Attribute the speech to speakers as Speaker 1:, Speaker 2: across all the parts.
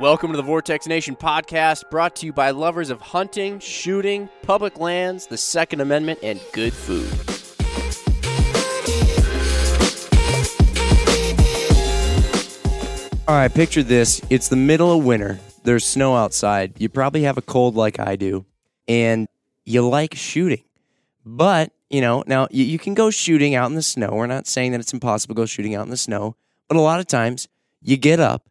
Speaker 1: Welcome to the Vortex Nation podcast, brought to you by lovers of hunting, shooting, public lands, the Second Amendment, and good food. All right, picture this. It's the middle of winter. There's snow outside. You probably have a cold like I do, and you like shooting. But, you know, now you, you can go shooting out in the snow. We're not saying that it's impossible to go shooting out in the snow, but a lot of times you get up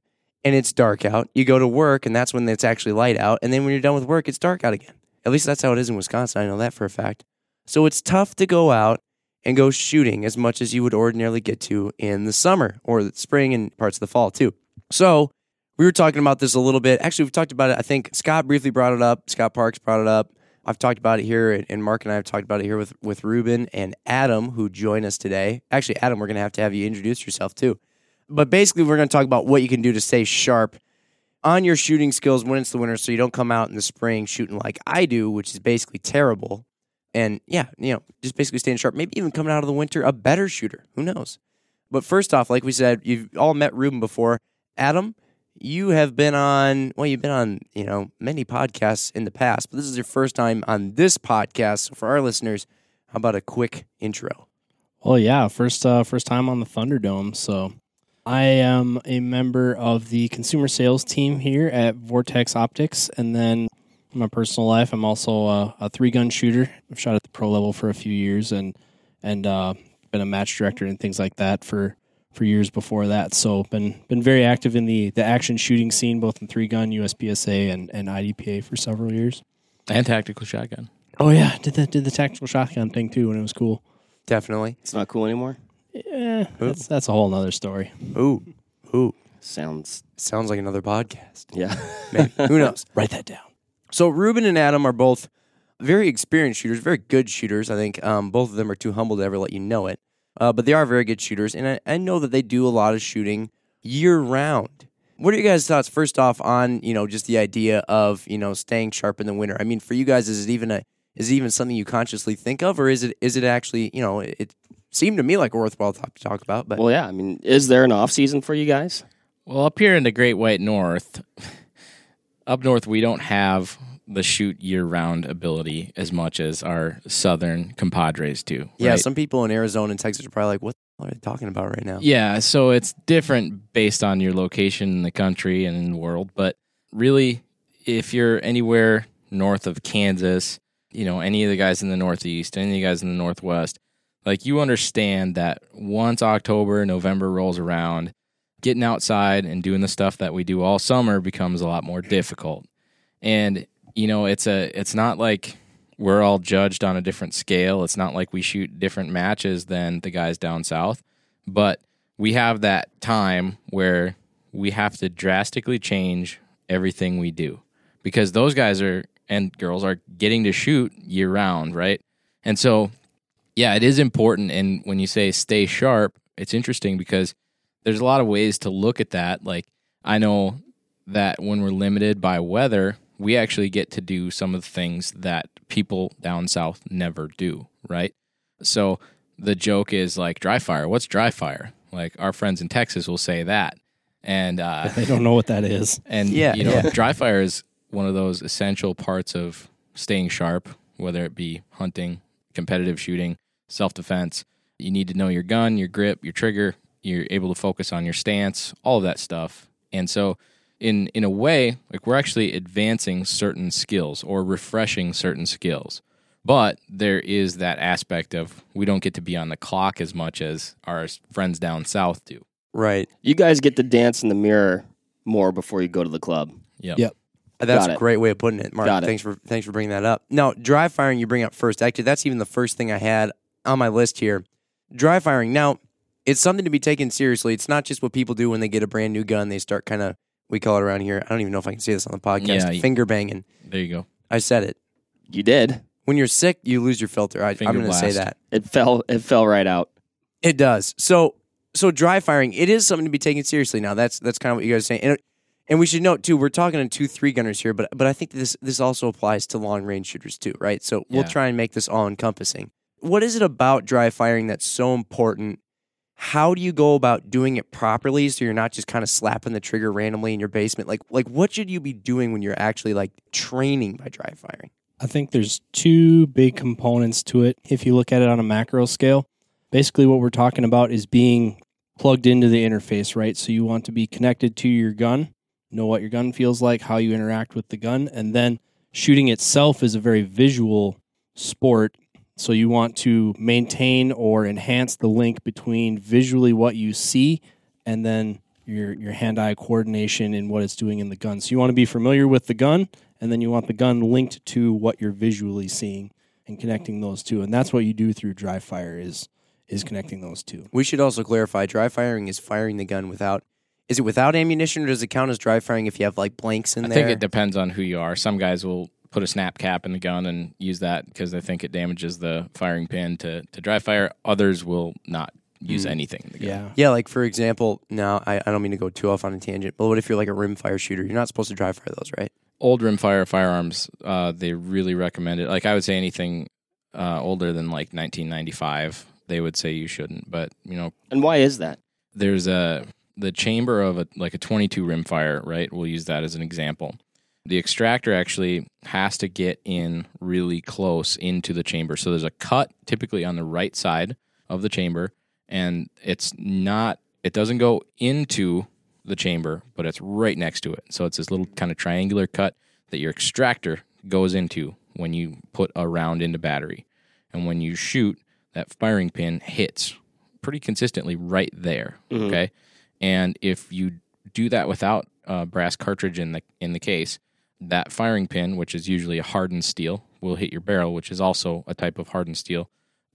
Speaker 1: and it's dark out. You go to work, and that's when it's actually light out. And then when you're done with work, it's dark out again. At least that's how it is in Wisconsin. I know that for a fact. So it's tough to go out and go shooting as much as you would ordinarily get to in the summer or the spring and parts of the fall, too. So we were talking about this a little bit. Actually, we've talked about it. I think Scott briefly brought it up. Scott Parks brought it up. I've talked about it here, and Mark and I have talked about it here with, with Ruben and Adam, who join us today. Actually, Adam, we're going to have to have you introduce yourself too. But basically, we're going to talk about what you can do to stay sharp on your shooting skills when it's the winter so you don't come out in the spring shooting like I do, which is basically terrible. And yeah, you know, just basically staying sharp. Maybe even coming out of the winter a better shooter. Who knows? But first off, like we said, you've all met Ruben before. Adam, you have been on, well, you've been on, you know, many podcasts in the past, but this is your first time on this podcast. So for our listeners, how about a quick intro?
Speaker 2: Well, yeah, first uh, first time on the Thunderdome. So I am a member of the consumer sales team here at Vortex Optics, and then in my personal life, I'm also a, a three gun shooter. I've shot at the pro level for a few years, and and uh, been a match director and things like that for for years before that. So been been very active in the the action shooting scene, both in three gun, USPSA, and and IDPA for several years.
Speaker 3: and tactical shotgun.
Speaker 2: Oh yeah, did the did the tactical shotgun thing too, when it was cool.
Speaker 1: Definitely.
Speaker 4: It's not cool anymore.
Speaker 2: Yeah, that's that's a whole nother story.
Speaker 1: Ooh, ooh.
Speaker 4: Sounds
Speaker 1: Sounds like another podcast.
Speaker 4: yeah.
Speaker 1: Maybe. Who knows?
Speaker 2: Write that down.
Speaker 1: So Ruben and Adam are both very experienced shooters, very good shooters. I think um, both of them are too humble to ever let you know it, uh, but they are very good shooters, and I, I know that they do a lot of shooting year round. What are your guys' thoughts? First off, on you know just the idea of you know staying sharp in the winter. I mean, for you guys, is it even a is it even something you consciously think of, or is it is it actually you know it, it seemed to me like a worthwhile topic to talk about? But
Speaker 4: well, yeah. I mean, is there an off season for you guys?
Speaker 3: Well, up here in the Great White North, up north, we don't have the shoot year round ability as much as our southern compadres do.
Speaker 1: yeah, some people in Arizona and Texas are probably like, "What the are they talking about right now?"
Speaker 3: Yeah, so it's different based on your location in the country and in the world. But really, if you're anywhere north of Kansas, you know, any of the guys in the Northeast, any of the guys in the Northwest, like you understand that once October, November rolls around, getting outside and doing the stuff that we do all summer becomes a lot more difficult. And, you know, it's a it's not like we're all judged on a different scale. It's not like we shoot different matches than the guys down south, but we have that time where we have to drastically change everything we do because those guys are and girls are getting to shoot year round, right? And so, yeah, it is important. And when you say stay sharp, it's interesting because there's a lot of ways to look at that. Like, I know that when we're limited by weather, we actually get to do some of the things that people down south never do, right? So the joke is like dry fire. What's dry fire? Like our friends in Texas will say that. And uh,
Speaker 2: They don't know what that is.
Speaker 3: and
Speaker 1: Yeah,
Speaker 3: you know,
Speaker 1: yeah.
Speaker 3: dry fire is one of those essential parts of staying sharp, whether it be hunting, competitive shooting, self defense. You need to know your gun, your grip, your trigger. You're able to focus on your stance, all of that stuff. And so, in in a way, like we're actually advancing certain skills or refreshing certain skills. But there is that aspect of we don't get to be on the clock as much as our friends down south do.
Speaker 1: Right.
Speaker 4: You guys get to dance in the mirror more before you go to the club.
Speaker 3: Yep.
Speaker 2: Yep.
Speaker 1: That's a great way of putting it, Mark.
Speaker 4: Got it.
Speaker 1: Thanks for thanks for bringing that up. Now, dry firing you bring up first. Actually, that's even the first thing I had on my list here. Dry firing. Now, it's something to be taken seriously. It's not just what people do when they get a brand new gun. They start kind of we call it around here. I don't even know if I can say this on the podcast.
Speaker 3: Yeah,
Speaker 1: finger banging.
Speaker 3: There you go.
Speaker 1: I said it.
Speaker 4: You did.
Speaker 1: When you're sick, you lose your filter. I, I'm
Speaker 3: Finger
Speaker 1: going to say that.
Speaker 4: It fell. It fell right out.
Speaker 1: It does. So so dry firing, it is something to be taken seriously. Now that's that's kind of what you guys are saying. And, and we should note too, we're talking to two three gunners here, but but I think this this also applies to long range shooters too, right? So we'll try and make this all encompassing. What is it about dry firing that's so important? how do you go about doing it properly so you're not just kind of slapping the trigger randomly in your basement? Like like what should you be doing when you're actually like training by dry firing?
Speaker 2: I think there's two big components to it. If you look at it on a macro scale, basically what we're talking about is being plugged into the interface, right? So you want to be connected to your gun, know what your gun feels like, how you interact with the gun, and then shooting itself is a very visual sport. So you want to maintain or enhance the link between visually what you see and then your your hand-eye coordination and what it's doing in the gun. So you want to be familiar with the gun and then you want the gun linked to what you're visually seeing and connecting those two. And that's what you do through dry fire is is connecting those two.
Speaker 1: We should also clarify dry firing is firing the gun without is it without ammunition or does it count as dry firing if you have like blanks in
Speaker 3: I
Speaker 1: there?
Speaker 3: I think it depends on who you are. Some guys will put a snap cap in the gun and use that because they think it damages the firing pin to, to dry fire. Others will not use anything in the gun.
Speaker 2: Yeah.
Speaker 1: Yeah, like for example, now I, I don't mean to go too off on a tangent, but what if you're like a rimfire shooter? You're not supposed to dry fire those, right?
Speaker 3: Old rimfire firearms, uh, they really recommend it. Like I would say anything uh, older than like 1995, they would say you shouldn't. But you know,
Speaker 4: And why is that?
Speaker 3: there's a the chamber of a like a 22 rimfire, right? We'll use that as an example. The extractor actually has to get in really close into the chamber. So there's a cut typically on the right side of the chamber and it's not it doesn't go into the chamber, but it's right next to it. So it's this little kind of triangular cut that your extractor goes into when you put a round into battery. And when you shoot, that firing pin hits pretty consistently right there. Mm-hmm. Okay. And if you do that without a brass cartridge in the in the case, that firing pin, which is usually a hardened steel, will hit your barrel, which is also a type of hardened steel,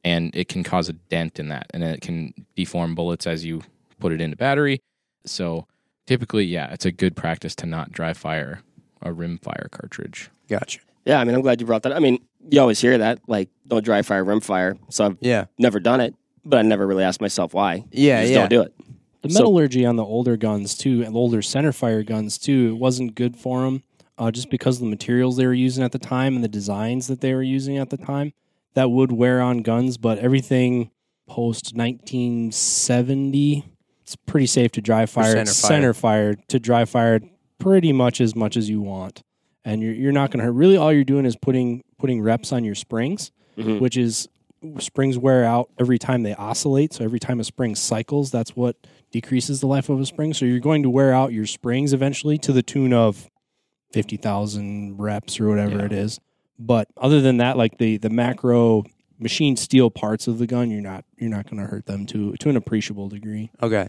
Speaker 3: and it can cause a dent in that, and it can deform bullets as you put it into battery. So typically, yeah, it's a good practice to not dry fire a rim fire cartridge.
Speaker 1: Gotcha.
Speaker 4: Yeah, I mean, I'm glad you brought that. I mean, you always hear that, like, don't dry fire, rim fire. So I've
Speaker 1: Yeah.
Speaker 4: never done it, but I never really asked myself why.
Speaker 1: Yeah,
Speaker 4: Just
Speaker 1: yeah.
Speaker 4: don't do it.
Speaker 2: The
Speaker 4: So-
Speaker 2: metallurgy on the older guns too, and the older center fire guns too, it wasn't good for them, uh, just because of the materials they were using at the time and the designs that they were using at the time. That would wear on guns, but everything post 1970, it's pretty safe to dry fire.
Speaker 1: center
Speaker 2: center fire to dry fire pretty much as much as you want, and you're you're not going to hurt. Really, all you're doing is putting putting reps on your springs,
Speaker 4: Mhm.
Speaker 2: which is springs wear out every time they oscillate. So every time a spring cycles, that's what decreases the life of a spring. So you're going to wear out your springs eventually to the tune of fifty thousand reps or whatever
Speaker 3: Yeah.
Speaker 2: it is. But other than that, like the the macro machine steel parts of the gun, you're not you're not going to hurt them to to an appreciable degree.
Speaker 1: Okay.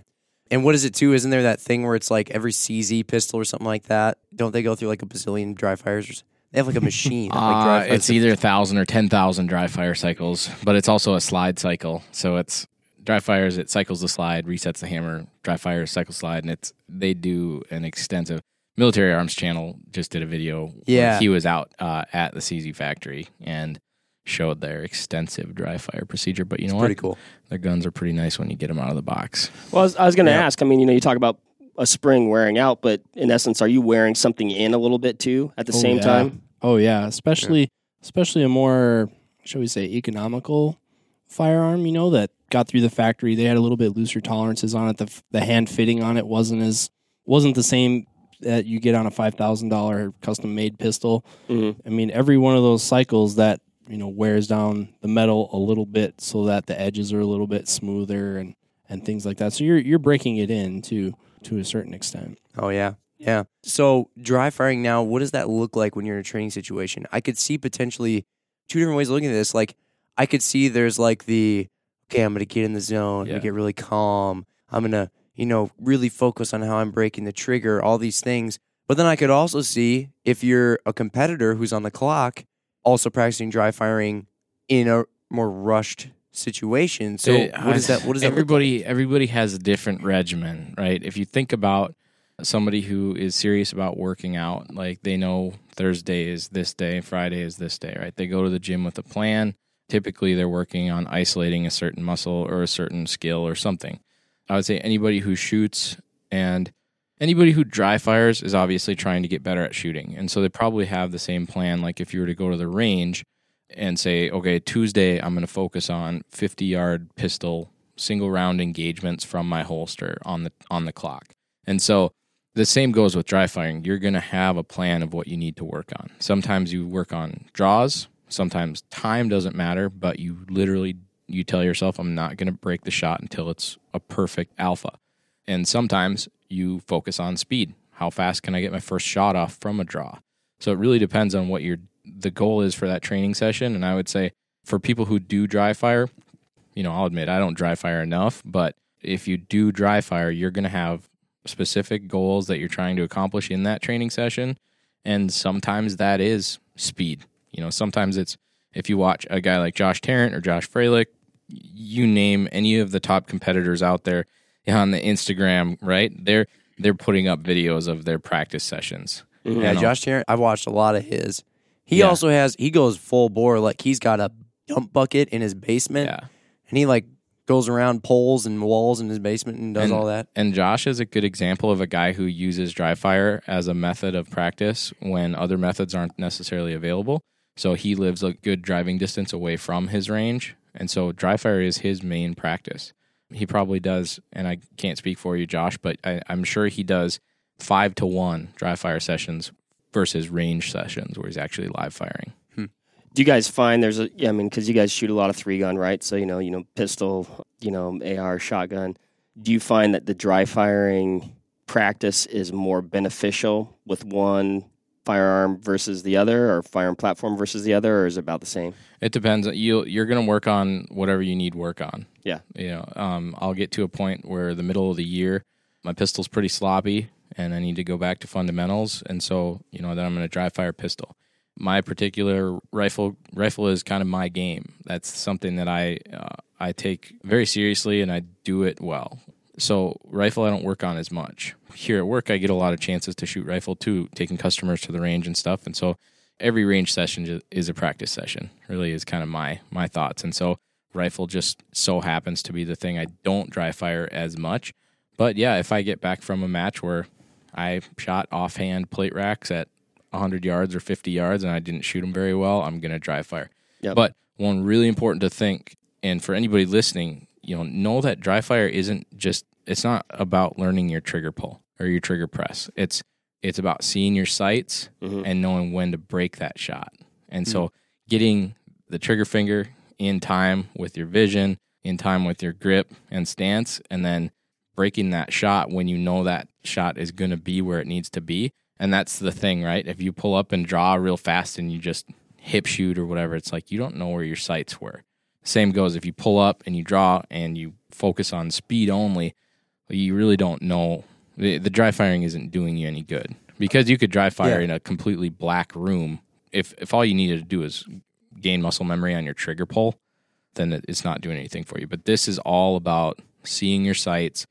Speaker 1: And what is it too? Isn't there that thing where it's like every CZ pistol or something like that? Don't they go through like a bazillion dry fires? Or s- they have like a machine. that, like,
Speaker 3: Uh,
Speaker 1: dry fires
Speaker 3: it's either a thousand or ten thousand dry fire cycles, but it's also a slide cycle. So it's dry fires. It cycles the slide, resets the hammer. Dry fire cycle slide, and it's they do an extensive. Military Arms Channel just did a video. where
Speaker 1: Yeah.
Speaker 3: he was out uh, at the CZ factory and showed their extensive dry fire procedure. But you know
Speaker 1: pretty
Speaker 3: what?
Speaker 1: cool.
Speaker 3: Their guns are pretty nice when you get them out of the box.
Speaker 4: Well, I was, was going to
Speaker 1: Yeah.
Speaker 4: ask. I mean, you know, you talk about a spring wearing out, but in essence, are you wearing something in a little bit too at the
Speaker 2: Oh,
Speaker 4: same
Speaker 2: yeah.
Speaker 4: time?
Speaker 2: Oh yeah, especially especially a more shall we say economical firearm. You know that got through the factory. They had a little bit looser tolerances on it. The the hand fitting on it wasn't as wasn't the same that you get on a five thousand dollar custom made pistol.
Speaker 4: Mhm.
Speaker 2: I mean, every one of those cycles that you know wears down the metal a little bit so that the edges are a little bit smoother and and things like that. So you're you're breaking it in to to a certain extent.
Speaker 1: Oh yeah. Yeah. So dry firing now, what does that look like when you're in a training situation? I could see potentially two different ways of looking at this. Like I could see there's like the okay, I'm gonna get in the zone, I'm gonna get really calm. I'm gonna, you know, really focus on how I'm breaking the trigger, all these things. But then I could also see if you're a competitor who's on the clock, also practicing dry firing in a more rushed situation. So
Speaker 3: It-
Speaker 1: what is that? What is that? look
Speaker 3: everybody everybody has a different regimen, right? If you think about somebody who is serious about working out, like they know Thursday is this day, Friday is this day, right? They go to the gym with a plan. Typically, they're working on isolating a certain muscle or a certain skill or something. I would say anybody who shoots and anybody who dry fires is obviously trying to get better at shooting. And so they probably have the same plan. Like if you were to go to the range and say, okay, Tuesday, I'm going to focus on 50 yard pistol single round engagements from my holster on the on the clock. And so the same goes with dry firing. You're going to have a plan of what you need to work on. Sometimes you work on draws, sometimes time doesn't matter, but you literally you tell yourself I'm not going to break the shot until it's a perfect alpha. And sometimes you focus on speed. How fast can I get my first shot off from a draw? So it really depends on what your the goal is for that training session and I would say for people who do dry fire, you know, I'll admit I don't dry fire enough, but if you do dry fire, you're going to have specific goals that you're trying to accomplish in that training session. And sometimes that is speed. You know, sometimes it's if you watch a guy like Josh Tarrant or Josh Froelich, you name any of the top competitors out there on the Instagram, right? They're they're putting up videos of their practice sessions.
Speaker 1: Mm-hmm.
Speaker 3: Yeah.
Speaker 1: Josh Tarrant. I've watched a lot of his. He
Speaker 3: Yeah.
Speaker 1: also has. He goes full bore. Like he's got a dump bucket in his basement,
Speaker 3: Yeah.
Speaker 1: and he like goes around poles and walls in his basement and does
Speaker 3: And-
Speaker 1: all that.
Speaker 3: And Josh is a good example of a guy who uses dry fire as a method of practice when other methods aren't necessarily available. So he lives a good driving distance away from his range. And so dry fire is his main practice. He probably does, and I can't speak for you, Josh, but I, I'm sure he does five to one dry fire sessions versus range sessions where he's actually live firing. Hmm.
Speaker 4: Do you guys find there's a yeah, I mean because you guys shoot a lot of three gun, right? So you know, you know, pistol, you know, AR, shotgun. Do you find that the dry firing practice is more beneficial with one firearm versus the other, or firearm platform versus the other, or is it about the same?
Speaker 3: It depends. You you're going to work on whatever you need work on.
Speaker 4: Yeah.
Speaker 3: You know, um, I'll get to a point where the middle of the year, my pistol's pretty sloppy, and I need to go back to fundamentals, and so you know then I'm going to dry fire pistol. My particular rifle rifle is kind of my game. That's something that I uh, I take very seriously, and I do it well. So rifle I don't work on as much. Here at work I get a lot of chances to shoot rifle too, taking customers to the range and stuff. And so every range session is a practice session. Really is kind of my my thoughts. And so rifle just so happens to be the thing I don't dry fire as much. But yeah, if I get back from a match where I shot offhand plate racks at 100 yards or 50 yards and I didn't shoot them very well, I'm going to dry fire.
Speaker 4: Yep.
Speaker 3: But one really important to think, and for anybody listening, you know, know that dry fire isn't just it's not about learning your trigger pull or your trigger press. It's it's about seeing your sights
Speaker 4: Mhm.
Speaker 3: and knowing when to break that shot. And so getting the trigger finger in time with your vision, in time with your grip and stance, and then breaking that shot when you know that shot is going to be where it needs to be. And that's the thing, right? If you pull up and draw real fast and you just hip shoot or whatever, it's like you don't know where your sights were. Same goes if you pull up and you draw and you focus on speed only, you really don't know. The, the dry firing isn't doing you any good because you could dry fire
Speaker 1: Yeah.
Speaker 3: in a completely black room. If if all you needed to do is gain muscle memory on your trigger pull, then it's not doing anything for you. But this is all about seeing your sights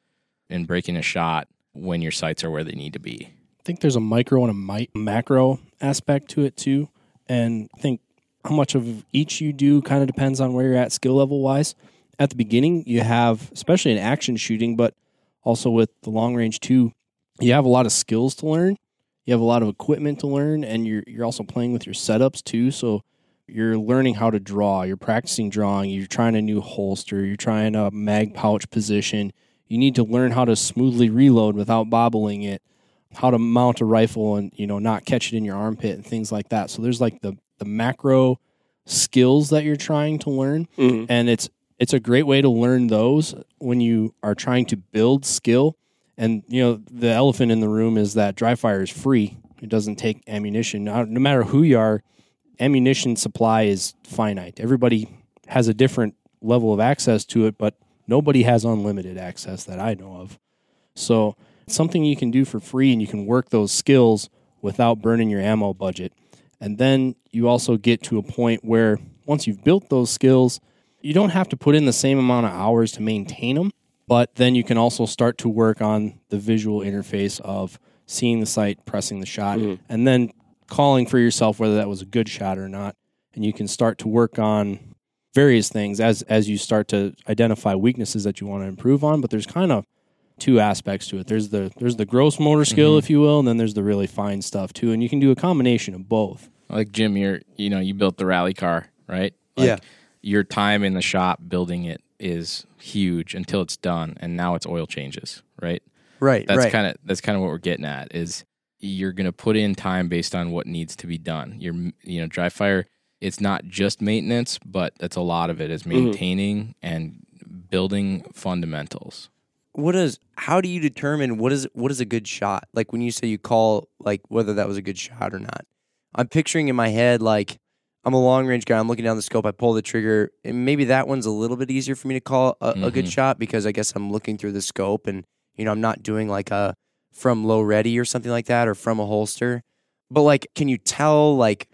Speaker 3: and breaking a shot when your sights are where they need to be.
Speaker 2: I think there's a micro and a mi- macro aspect to it too, and I think how much of each you do kind of depends on where you're at skill level wise. At the beginning, you have, especially in action shooting, but also with the long range too, you have a lot of skills to learn. You have a lot of equipment to learn, and you're you're also playing with your setups too. So you're learning how to draw. You're practicing drawing. You're trying a new holster. You're trying a mag pouch position. You need to learn how to smoothly reload without bobbling it how to mount a rifle and you know not catch it in your armpit and things like that. So there's like the the macro skills that you're trying to learn
Speaker 4: Mhm.
Speaker 2: and it's it's a great way to learn those when you are trying to build skill. And you know the elephant in the room is that dry fire is free. It doesn't take ammunition. No matter who you are, ammunition supply is finite. Everybody has a different level of access to it, but nobody has unlimited access that I know of. So something you can do for free and you can work those skills without burning your ammo budget. And then you also get to a point where once you've built those skills, you don't have to put in the same amount of hours to maintain them, but then you can also start to work on the visual interface of seeing the sight, pressing the shot, mm-hmm. and then calling for yourself whether that was a good shot or not. And you can start to work on various things as as you start to identify weaknesses that you want to improve on, but there's kind of two aspects to it. There's the there's the gross motor skill, mm-hmm. if you will, and then there's the really fine stuff too. And you can do a combination of both.
Speaker 3: Like Jim, you're you know you built the rally car, right? Like,
Speaker 1: Yeah.
Speaker 3: Your time in the shop building it is huge until it's done, and now it's oil changes, right?
Speaker 1: Right,
Speaker 3: That's
Speaker 1: right.
Speaker 3: kind of that's kind of what we're getting at is you're going to put in time based on what needs to be done. You're you know dry fire. It's not just maintenance, but that's a lot of it is mm-hmm. maintaining and building fundamentals.
Speaker 1: What is how do you determine what is what is a good shot? Like when you say you call like whether that was a good shot or not. I'm picturing in my head like i'm a long range guy i'm looking down the scope i pull the trigger and maybe that one's a little bit easier for me to call a, a good
Speaker 3: Mhm.
Speaker 1: shot because i guess i'm looking through the scope and you know i'm not doing like a from low ready or something like that or from a holster. But like can you tell like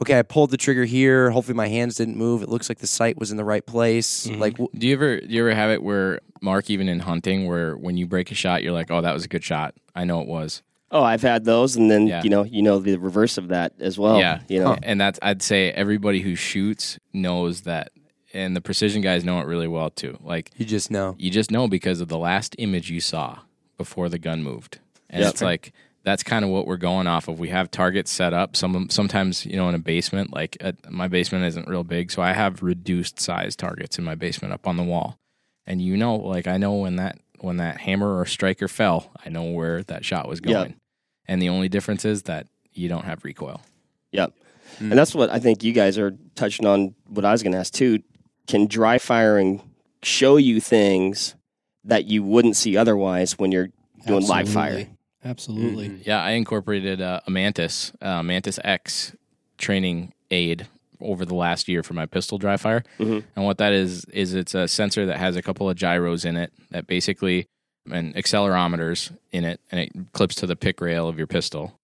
Speaker 1: okay i pulled the trigger here hopefully my hands didn't move it looks like the sight was in the right place
Speaker 2: Mhm.
Speaker 1: like w-
Speaker 3: Do you ever do you ever have it where Mark, even in hunting, where when you break a shot, you're like, "Oh, that was a good shot. I know it was."
Speaker 4: Oh, I've had those, and then
Speaker 3: Yeah.
Speaker 4: you know, you know the reverse of that as well.
Speaker 3: yeah,
Speaker 4: you know,
Speaker 3: and that's I'd say everybody who shoots knows that, and the precision guys know it really well too. Like
Speaker 1: you just know
Speaker 3: you just know because of the last image you saw before the gun moved, and
Speaker 4: Yep.
Speaker 3: it's like that's kind of what we're going off of. We have targets set up. Some sometimes you know in a basement, like uh my basement isn't real big, so I have reduced size targets in my basement up on the wall, and you know, like I know when that when that hammer or striker fell, I know where that shot was
Speaker 4: Yep.
Speaker 3: going, and the only difference is that you don't have recoil.
Speaker 4: Yep. And that's what I think you guys are touching on. What I was going to ask too: Can dry firing show you things that you wouldn't see otherwise when you're doing live fire?
Speaker 2: Absolutely. Absolutely.
Speaker 1: Mhm.
Speaker 3: Yeah, I incorporated uh, a Mantis, uh, Mantis X training aid over the last year for my pistol dry fire.
Speaker 4: Mhm.
Speaker 3: And what that is is it's a sensor that has a couple of gyros in it that basically and accelerometers in it, and it clips to the pic rail of your pistol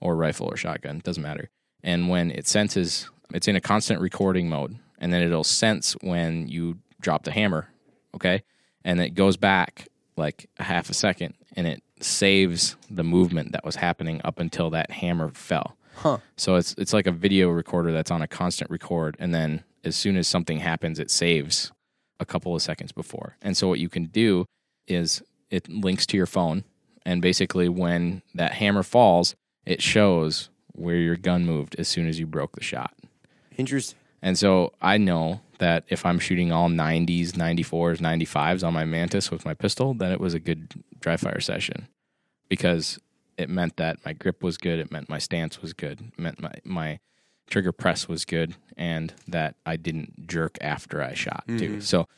Speaker 3: or rifle or shotgun, doesn't matter. And when it senses, it's in a constant recording mode, and then it'll sense when you drop the hammer, okay, and it goes back like a half a second, and it saves the movement that was happening up until that hammer fell.
Speaker 1: Huh.
Speaker 3: So it's it's like a video recorder that's on a constant record, and then as soon as something happens, it saves a couple of seconds before. And so what you can do is it links to your phone, and basically when that hammer falls, it shows where your gun moved as soon as you broke the shot.
Speaker 1: interesting
Speaker 3: And so I know that if I'm shooting all 90s, 94s, 95s on my Mantis with my pistol, then it was a good dry fire session because it meant that my grip was good. It meant my stance was good. It meant my, my trigger press was good and that I didn't jerk after I shot too.
Speaker 1: Mhm.
Speaker 3: So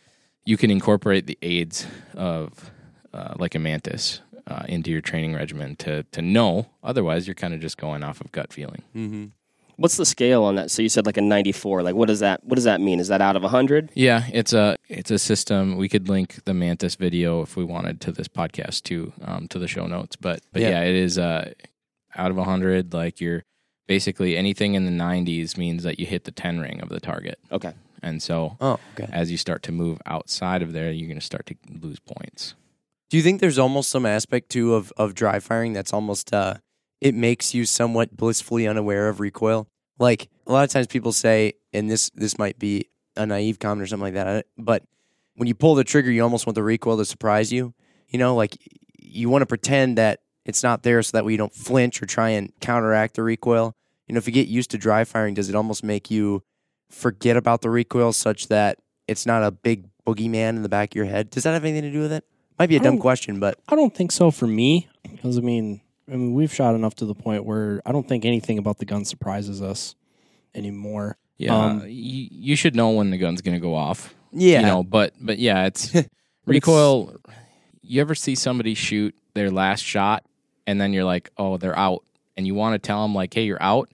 Speaker 3: you can incorporate the aids of uh, like a Mantis uh, into your training regimen to, to know. Otherwise, you're kind of just going off of gut feeling.
Speaker 1: mm-hmm.
Speaker 4: What's the scale on that? So you said like a 94. Like what does that what does that mean? Is that out of 100?
Speaker 3: Yeah, it's a it's a system. We could link the Mantis video if we wanted to this podcast too, um, to the show notes. But but
Speaker 1: Yeah.
Speaker 3: yeah, it is uh, out of hundred. Like you're basically anything in the 90s means that you hit the 10 ring of the target,
Speaker 4: Okay.
Speaker 3: and so
Speaker 1: oh okay
Speaker 3: as you start to move outside of there, you're going to start to lose points.
Speaker 1: Do you think there's almost some aspect too of of dry firing that's almost uh it makes you somewhat blissfully unaware of recoil? Like a lot of times people say, and this this might be a naive comment or something like that, but when you pull the trigger, you almost want the recoil to surprise you. You know, like you want to pretend that it's not there so that way you don't flinch or try and counteract the recoil. You know, if you get used to dry firing, does it almost make you forget about the recoil such that it's not a big boogeyman in the back of your head? Does that have anything to do with it? Might be a dumb question, but
Speaker 2: I don't think so for me because I mean, I mean, we've shot enough to the point where I don't think anything about the gun surprises us anymore.
Speaker 3: Yeah,
Speaker 2: Um,
Speaker 3: you, you should know when the gun's going to go off.
Speaker 1: yeah,
Speaker 3: you know but but yeah it's recoil you ever see somebody shoot their last shot and then you're like oh they're out and you want to tell them like hey you're out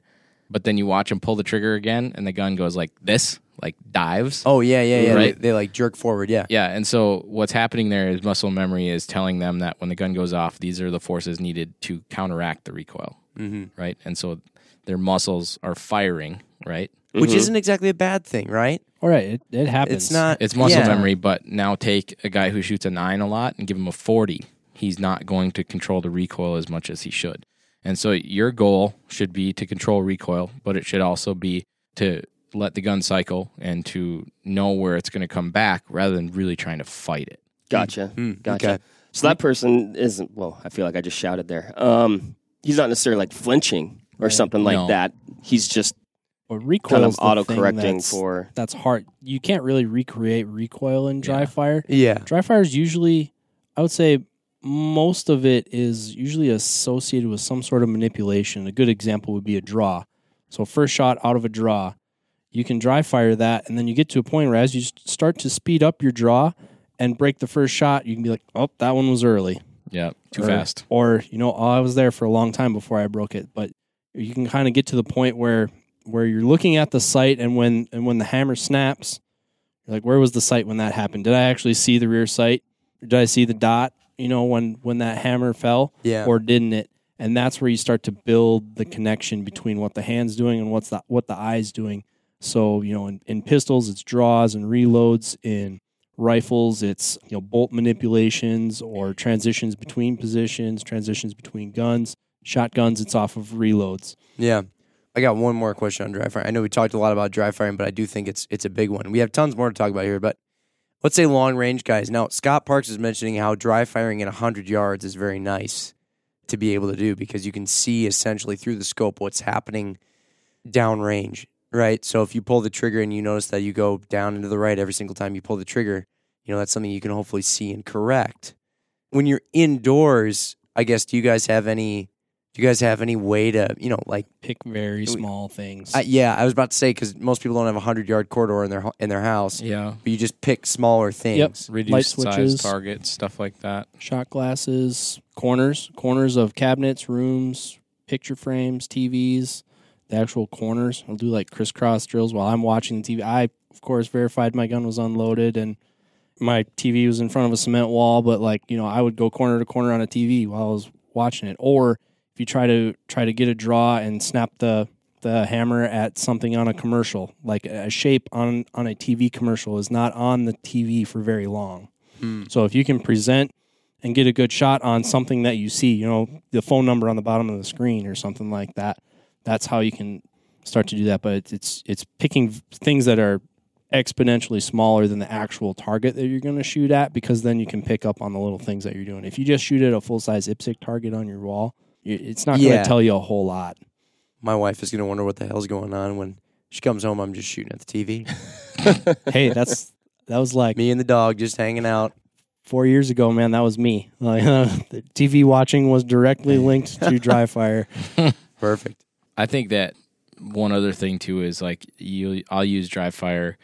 Speaker 3: but then you watch them pull the trigger again and the gun goes like this like dives
Speaker 1: Oh yeah, yeah, yeah.
Speaker 3: Right.
Speaker 1: They, they like jerk forward. Yeah.
Speaker 3: yeah and so what's happening there is muscle memory is telling them that when the gun goes off these are the forces needed to counteract the recoil
Speaker 1: Mm-hmm.
Speaker 3: right and so their muscles are firing right
Speaker 1: Which
Speaker 4: Mhm.
Speaker 1: isn't exactly a bad thing, right?
Speaker 2: All right, it, it happens.
Speaker 1: It's not.
Speaker 3: It's muscle
Speaker 1: yeah.
Speaker 3: memory, but now take a guy who shoots a nine a lot and give him a 40. He's not going to control the recoil as much as he should. And so your goal should be to control recoil, but it should also be to let the gun cycle and to know where it's going to come back rather than really trying to fight it.
Speaker 4: Gotcha.
Speaker 1: Mm,
Speaker 4: Gotcha.
Speaker 1: okay.
Speaker 4: So that person isn't. Well, I feel like I just shouted there. Um, he's not necessarily like flinching or
Speaker 2: Right.
Speaker 4: something like
Speaker 3: No.
Speaker 4: that. He's just
Speaker 2: But recoil
Speaker 4: kind of auto correcting
Speaker 2: that's,
Speaker 4: for.
Speaker 2: that's hard. You can't really recreate recoil in dry
Speaker 3: Yeah.
Speaker 2: fire.
Speaker 1: Yeah.
Speaker 2: Dry fire is usually, I would say, most of it is usually associated with some sort of manipulation. A good example would be a draw. So, first shot out of a draw, you can dry fire that, and then you get to a point where as you start to speed up your draw and break the first shot, you can be like, oh, that one was early.
Speaker 3: Yeah, too
Speaker 2: or,
Speaker 3: fast.
Speaker 2: Or, you know, oh, I was there for a long time before I broke it. But you can kind of get to the point where where you're looking at the sight and when and when the hammer snaps, you're like, where was the sight when that happened? Did I actually see the rear sight? Or did I see the dot, you know, when when that hammer fell?
Speaker 1: Yeah.
Speaker 2: Or didn't it? And that's where you start to build the connection between what the hand's doing and what's the what the eye's doing. So, you know, in, in pistols it's draws and reloads. In rifles, it's you know bolt manipulations or transitions between positions, transitions between guns. Shotguns, it's off of reloads.
Speaker 1: Yeah. I got one more question on dry firing. I know we talked a lot about dry firing, but I do think it's it's a big one. We have tons more to talk about here, but let's say long range guys. Now, Scott Parks is mentioning how dry firing at 100 yards is very nice to be able to do because you can see essentially through the scope what's happening downrange, right? So if you pull the trigger and you notice that you go down into the right every single time you pull the trigger, you know, that's something you can hopefully see and correct. When you're indoors, I guess do you guys have any do you guys have any way to, you know, like
Speaker 2: Pick very small things.
Speaker 1: I, yeah, I was about to say because most people don't have a hundred yard corridor in their in their house,
Speaker 3: Yeah,
Speaker 1: but you just pick smaller things.
Speaker 3: reduced size
Speaker 2: switches.
Speaker 3: targets, stuff like that.
Speaker 2: shot glasses, corners, corners of cabinets, rooms, picture frames, TVs, the actual corners. I'll do like crisscross drills while I'm watching the TV. I, of course, verified my gun was unloaded and my TV was in front of a cement wall, but like, you know, I would go corner to corner on a TV while I was watching it. Or if you try to try to get a draw and snap the the hammer at something on a commercial, like a shape on on a TV commercial is not on the TV for very long. Hmm. So if you can present and get a good shot on something that you see, you know, the phone number on the bottom of the screen or something like that. That's how you can start to do that. But it's it's, it's picking things that are exponentially smaller than the actual target that you're going to shoot at, because then you can pick up on the little things that you're doing. If you just shoot at a full size IPSC target on your wall, it's not going
Speaker 1: Yeah.
Speaker 2: to tell you a whole lot.
Speaker 1: My wife is gonna wonder what the hell's going on when she comes home. I'm just shooting at the TV.
Speaker 2: hey, that's that was like
Speaker 1: Me and the dog just hanging out.
Speaker 2: four years ago, man. That was me. Like, the TV watching was directly linked to dry fire.
Speaker 1: Perfect.
Speaker 3: I think that one other thing too is like you I'll use dry fire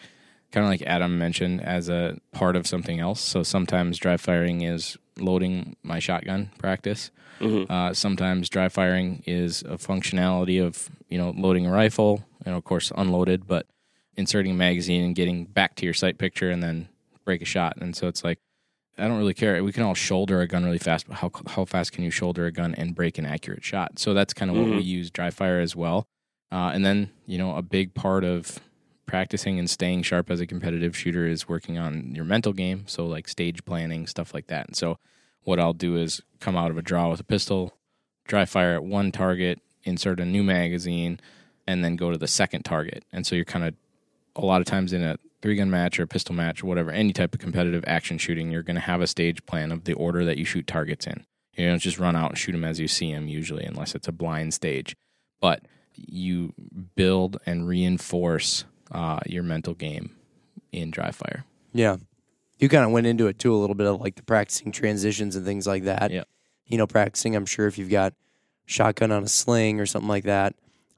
Speaker 3: kind of like Adam mentioned as a part of something else. So sometimes dry firing is loading my shotgun practice.
Speaker 4: Mhm.
Speaker 3: Uh, sometimes dry firing is a functionality of you know loading a rifle, and of course unloaded, but inserting a magazine and getting back to your sight picture and then break a shot. And so it's like I don't really care. We can all shoulder a gun really fast, but how how fast can you shoulder a gun and break an accurate shot? So that's kind of what we use dry fire as well. Uh, and then you know a big part of practicing and staying sharp as a competitive shooter is working on your mental game. So like stage planning, stuff like that. And so what I'll do is come out of a draw with a pistol, dry fire at one target, insert a new magazine, and then go to the second target. And so you're kind of a lot of times in a three gun match or a pistol match or whatever, any type of competitive action shooting, you're going to have a stage plan of the order that you shoot targets in. You don't just run out and shoot them as you see them usually, unless it's a blind stage. But you build and reinforce uh, your mental game in dry fire.
Speaker 1: Yeah. You kind of went into it too a little bit of like the practicing transitions and things like that.
Speaker 3: Yeah.
Speaker 1: You know, practicing, I'm sure if you've got shotgun on a sling or something like that,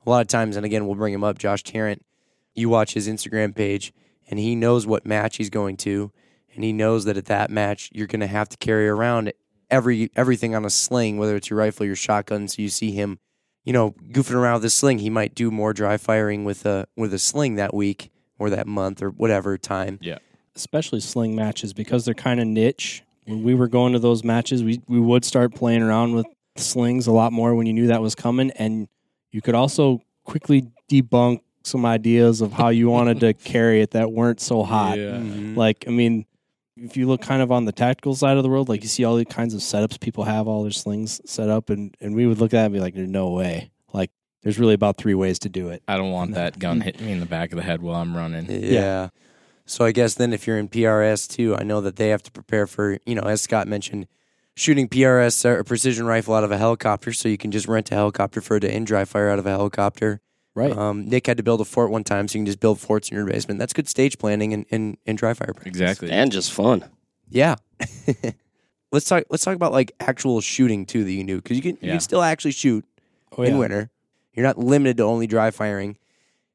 Speaker 1: a lot of times, and again, we'll bring him up, Josh Tarrant, you watch his Instagram page and he knows what match he's going to. And he knows that at that match, you're going to have to carry around every everything on a sling, whether it's your rifle or your shotgun. So you see him, you know, goofing around with a sling. He might do more dry firing with a with a sling that week or that month or whatever time.
Speaker 2: Yeah, especially sling matches because they're kind of niche. When we were going to those matches, we we would start playing around with slings a lot more when you knew that was coming, and you could also quickly debunk some ideas of how you wanted to carry it that weren't so hot.
Speaker 1: Mhm.
Speaker 2: Like, I mean, if you look kind of on the tactical side of the world, like you see all the kinds of setups people have, all their slings set up, and and we would look at it and be like, "There's no way." Like, there's really about three ways to do it.
Speaker 3: I don't want that gun mm. hitting me in the back of the head while I'm running.
Speaker 1: Yeah. So I guess then if you're in PRS too, I know that they have to prepare for, you know, as Scott mentioned, shooting PRS uh, or precision rifle out of a helicopter. So you can just rent a helicopter for it to in dry fire out of a helicopter.
Speaker 2: Right.
Speaker 1: Um, Nick had to build a fort one time, so you can just build forts in your basement. That's good stage planning and, and, and dry fire practice.
Speaker 3: Exactly.
Speaker 4: and just fun.
Speaker 1: Yeah. let's talk. Let's talk about like actual shooting too that you can do because you can you
Speaker 3: Yeah.
Speaker 1: can still actually shoot
Speaker 2: Oh,
Speaker 1: in
Speaker 2: yeah.
Speaker 1: winter. You're not limited to only dry firing.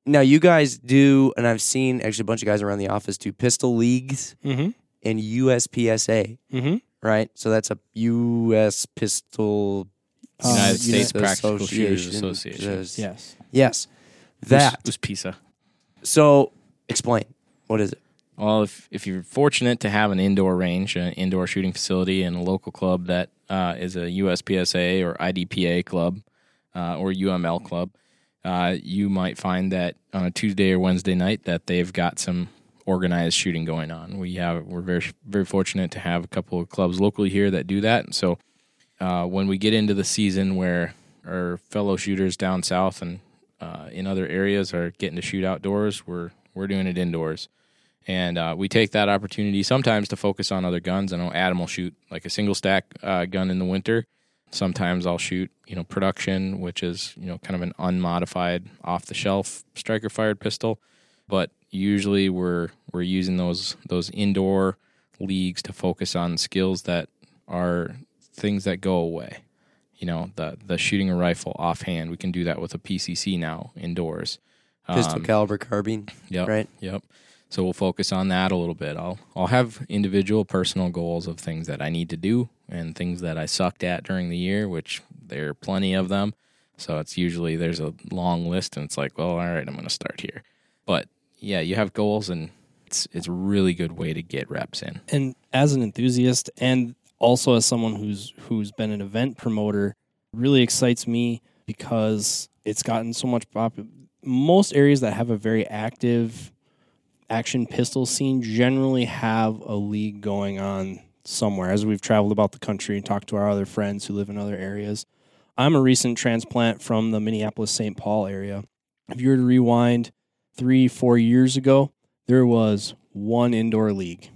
Speaker 1: Now you guys do, and I've seen actually a bunch of guys around the office do pistol leagues
Speaker 2: Mm-hmm.
Speaker 1: and USPSA,
Speaker 2: Mm-hmm.
Speaker 1: right? So that's a U.S. Pistol
Speaker 3: United
Speaker 2: Uh,
Speaker 3: States
Speaker 2: United-
Speaker 3: Practical Shooters Association.
Speaker 1: Yes.
Speaker 2: Yes.
Speaker 1: That.
Speaker 3: was PISA.
Speaker 1: So explain. What is it?
Speaker 3: Well, if if you're fortunate to have an indoor range, an indoor shooting facility, and a local club that uh, is a USPSA or IDPA club uh, or UML club, uh, you might find that on a Tuesday or Wednesday night that they've got some organized shooting going on. We have we're very very fortunate to have a couple of clubs locally here that do that. And so uh, when we get into the season where our fellow shooters down south and uh, in other areas are getting to shoot outdoors, we're we're doing it indoors. And uh, we take that opportunity sometimes to focus on other guns. I know Adam will shoot like a single stack uh, gun in the winter. Sometimes I'll shoot, you know, production, which is you know kind of an unmodified, off the shelf striker fired pistol. But usually we're we're using those those indoor leagues to focus on skills that are things that go away. You know, the the shooting a rifle offhand, we can do that with a PCC now indoors.
Speaker 1: Pistol
Speaker 3: Um,
Speaker 1: caliber carbine,
Speaker 3: Yep.
Speaker 1: right?
Speaker 3: Yep. So we'll focus on that a little bit. I'll I'll have individual personal goals of things that I need to do and things that I sucked at during the year, which there are plenty of them. So it's usually there's a long list and it's like, well, all right, I'm going to start here. But yeah, you have goals and it's it's a really good way to get reps in.
Speaker 2: and as an enthusiast and also as someone who's who's been an event promoter really excites me because it's gotten so much pop most areas that have a very active action pistol scene generally have a league going on somewhere as we've traveled about the country and talked to our other friends who live in other areas i'm a recent transplant from the minneapolis st paul area if you were to rewind three four years ago there was one indoor league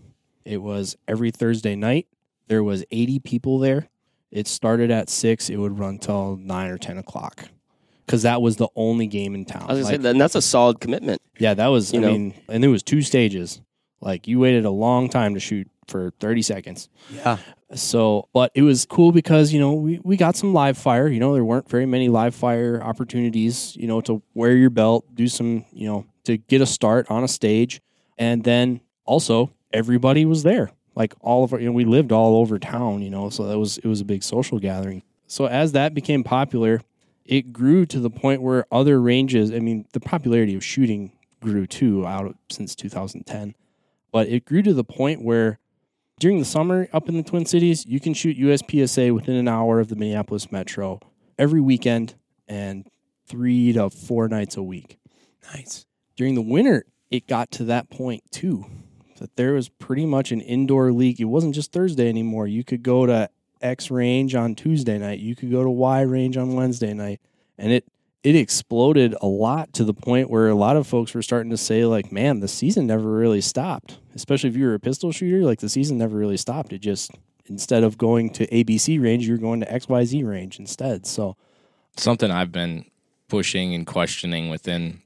Speaker 2: it was every Thursday night. There was 80 people there. It started at six. It would run till nine or 10 o'clock because that was the only game in town.
Speaker 4: I was gonna
Speaker 2: Like,
Speaker 4: say, then that's a solid commitment.
Speaker 2: yeah, that was.
Speaker 4: you
Speaker 2: I
Speaker 4: know.
Speaker 2: mean, and there was two stages. Like you waited a long time to shoot for 30 seconds.
Speaker 1: Yeah.
Speaker 2: So, but it was cool because, you know, we, we got some live fire. You know, there weren't very many live fire opportunities, you know, to wear your belt, do some, you know, to get a start on a stage. And then also everybody was there. Like all of our, you know, we lived all over town, you know, so that was, it was a big social gathering. So as that became popular, it grew to the point where other ranges, I mean, the popularity of shooting grew too out of, since 2010, but it grew to the point where during the summer up in the Twin Cities, you can shoot USPSA within an hour of the Minneapolis Metro every weekend and three to four nights a week.
Speaker 1: Nice.
Speaker 2: During the winter, it got to that point too, that there was pretty much an indoor league. It wasn't just Thursday anymore. You could go to X range on Tuesday night. You could go to Y range on Wednesday night, and it it exploded a lot to the point where a lot of folks were starting to say like, "Man, the season never really stopped." Especially if you were a pistol shooter, like the season never really stopped. It just instead of going to ABC range, you're going to XYZ range instead. So
Speaker 3: something I've been pushing and questioning within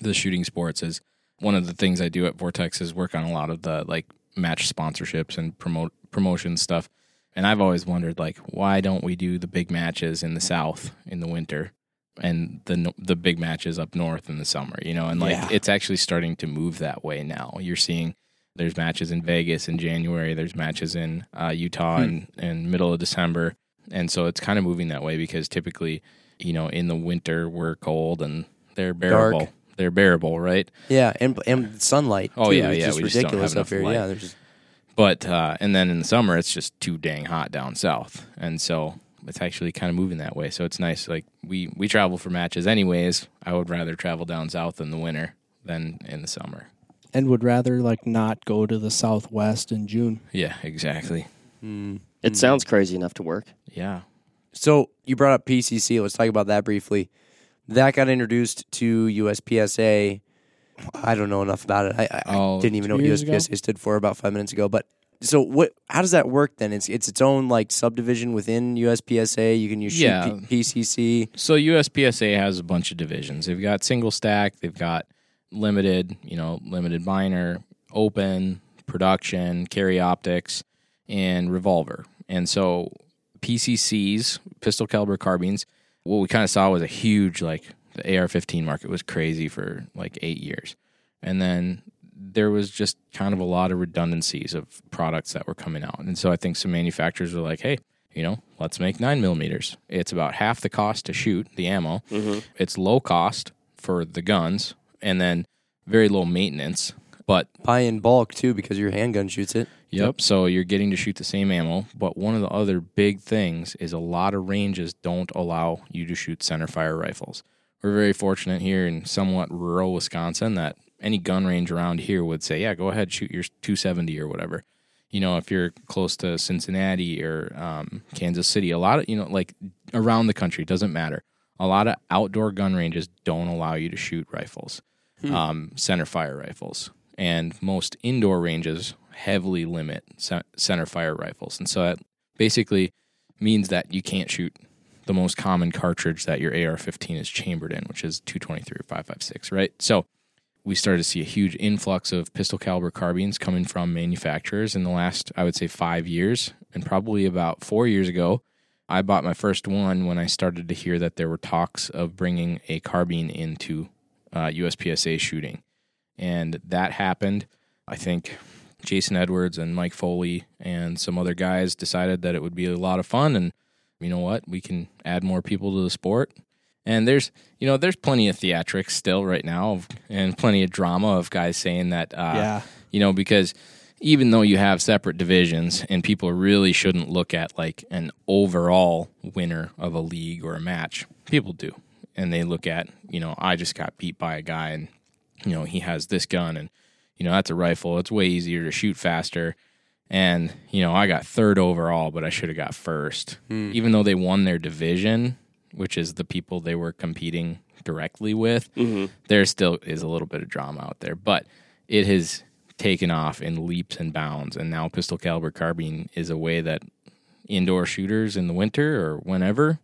Speaker 3: the shooting sports is one of the things I do at Vortex is work on a lot of the like match sponsorships and promote promotion stuff. And I've always wondered like why don't we do the big matches in the south in the winter and the the big matches up north in the summer, you know? And like
Speaker 2: Yeah.
Speaker 3: it's actually starting to move that way now. You're seeing there's matches in Vegas in January, there's matches in uh, Utah
Speaker 2: Hmm.
Speaker 3: in, in middle of December. And so it's kind of moving that way because typically you know, in the winter we're cold and they're bearable.
Speaker 1: Dark.
Speaker 3: They're bearable, right?
Speaker 1: Yeah, and and sunlight.
Speaker 3: Oh,
Speaker 1: too,
Speaker 3: yeah,
Speaker 1: is
Speaker 3: yeah,
Speaker 1: just
Speaker 3: we just don't
Speaker 1: ridiculous
Speaker 3: have
Speaker 1: up
Speaker 3: enough
Speaker 1: here.
Speaker 3: light.
Speaker 1: Yeah, there's just
Speaker 3: But uh, and then in the summer it's just too dang hot down south, and so it's actually kind of moving that way. So it's nice. Like we we travel for matches anyways. I would rather travel down south in the winter than in the summer.
Speaker 2: and would rather like not go to the Southwest in June.
Speaker 3: Yeah, exactly.
Speaker 1: mm.
Speaker 4: It sounds crazy enough to work.
Speaker 3: Yeah.
Speaker 1: So you brought up PCC. Let's talk about that briefly. That got introduced to USPSA. I don't know enough about it. I, I,
Speaker 3: Oh,
Speaker 1: didn't even know what
Speaker 2: years ago?
Speaker 1: USPSA stood for about five minutes ago. But So what? How does that work then? It's it's its own like subdivision within USPSA. You can use
Speaker 3: Yeah.
Speaker 1: P- PCC.
Speaker 3: So USPSA has a bunch of divisions. They've got single stack, they've got limited, you know, limited minor, open, production, carry optics, and revolver. And so PCCs, pistol caliber carbines, what we kind of saw was a huge like the AR-15 market was crazy for like 8 years. And then there was just kind of a lot of redundancies of products that were coming out. And so I think some manufacturers were like, hey, you know, let's make nine millimeters. It's about half the cost to shoot the ammo. Mm-hmm. It's low cost for the guns and then very low maintenance. But
Speaker 1: Buy in bulk too because your handgun shoots it.
Speaker 3: Yep. So you're getting to shoot the same ammo, but one of the other big things is a lot of ranges don't allow you to shoot center fire rifles. We're very fortunate here in somewhat rural Wisconsin that any gun range around here would say, "Yeah, go ahead, shoot your 270 or whatever." You know, if you're close to Cincinnati or um, Kansas City, a lot of you know, like around the country, doesn't matter. A lot of outdoor gun ranges don't allow you to shoot rifles, um, center fire rifles, and most indoor ranges heavily limit ce- center fire rifles, and so that basically means that you can't shoot the most common cartridge that your AR-15 is chambered in, which is 223 or 556, right? So we started to see a huge influx of pistol caliber carbines coming from manufacturers in the last, I would say, five years, and probably about four years ago. I bought my first one when I started to hear that there were talks of bringing a carbine into uh, USPSA shooting. And that happened. I think Jason Edwards and Mike Foley and some other guys decided that it would be a lot of fun. And you know what? We can add more people to the sport. And there's, you know, there's plenty of theatrics still right now, of- and plenty of drama of guys saying that, uh,
Speaker 2: Yeah.
Speaker 3: you know, because even though you have separate divisions, and people really shouldn't look at like an overall winner of a league or a match, people do, and they look at, you know, I just got beat by a guy, and you know, he has this gun, and you know, that's a rifle. It's way easier to shoot faster. And, you know, I got third overall, but I should have got first. Even though they won their division, which is the people they were competing directly with, there still is a little bit of drama out there. But it has taken off in leaps and bounds. And now pistol caliber carbine is a way that indoor shooters in the winter or whenever,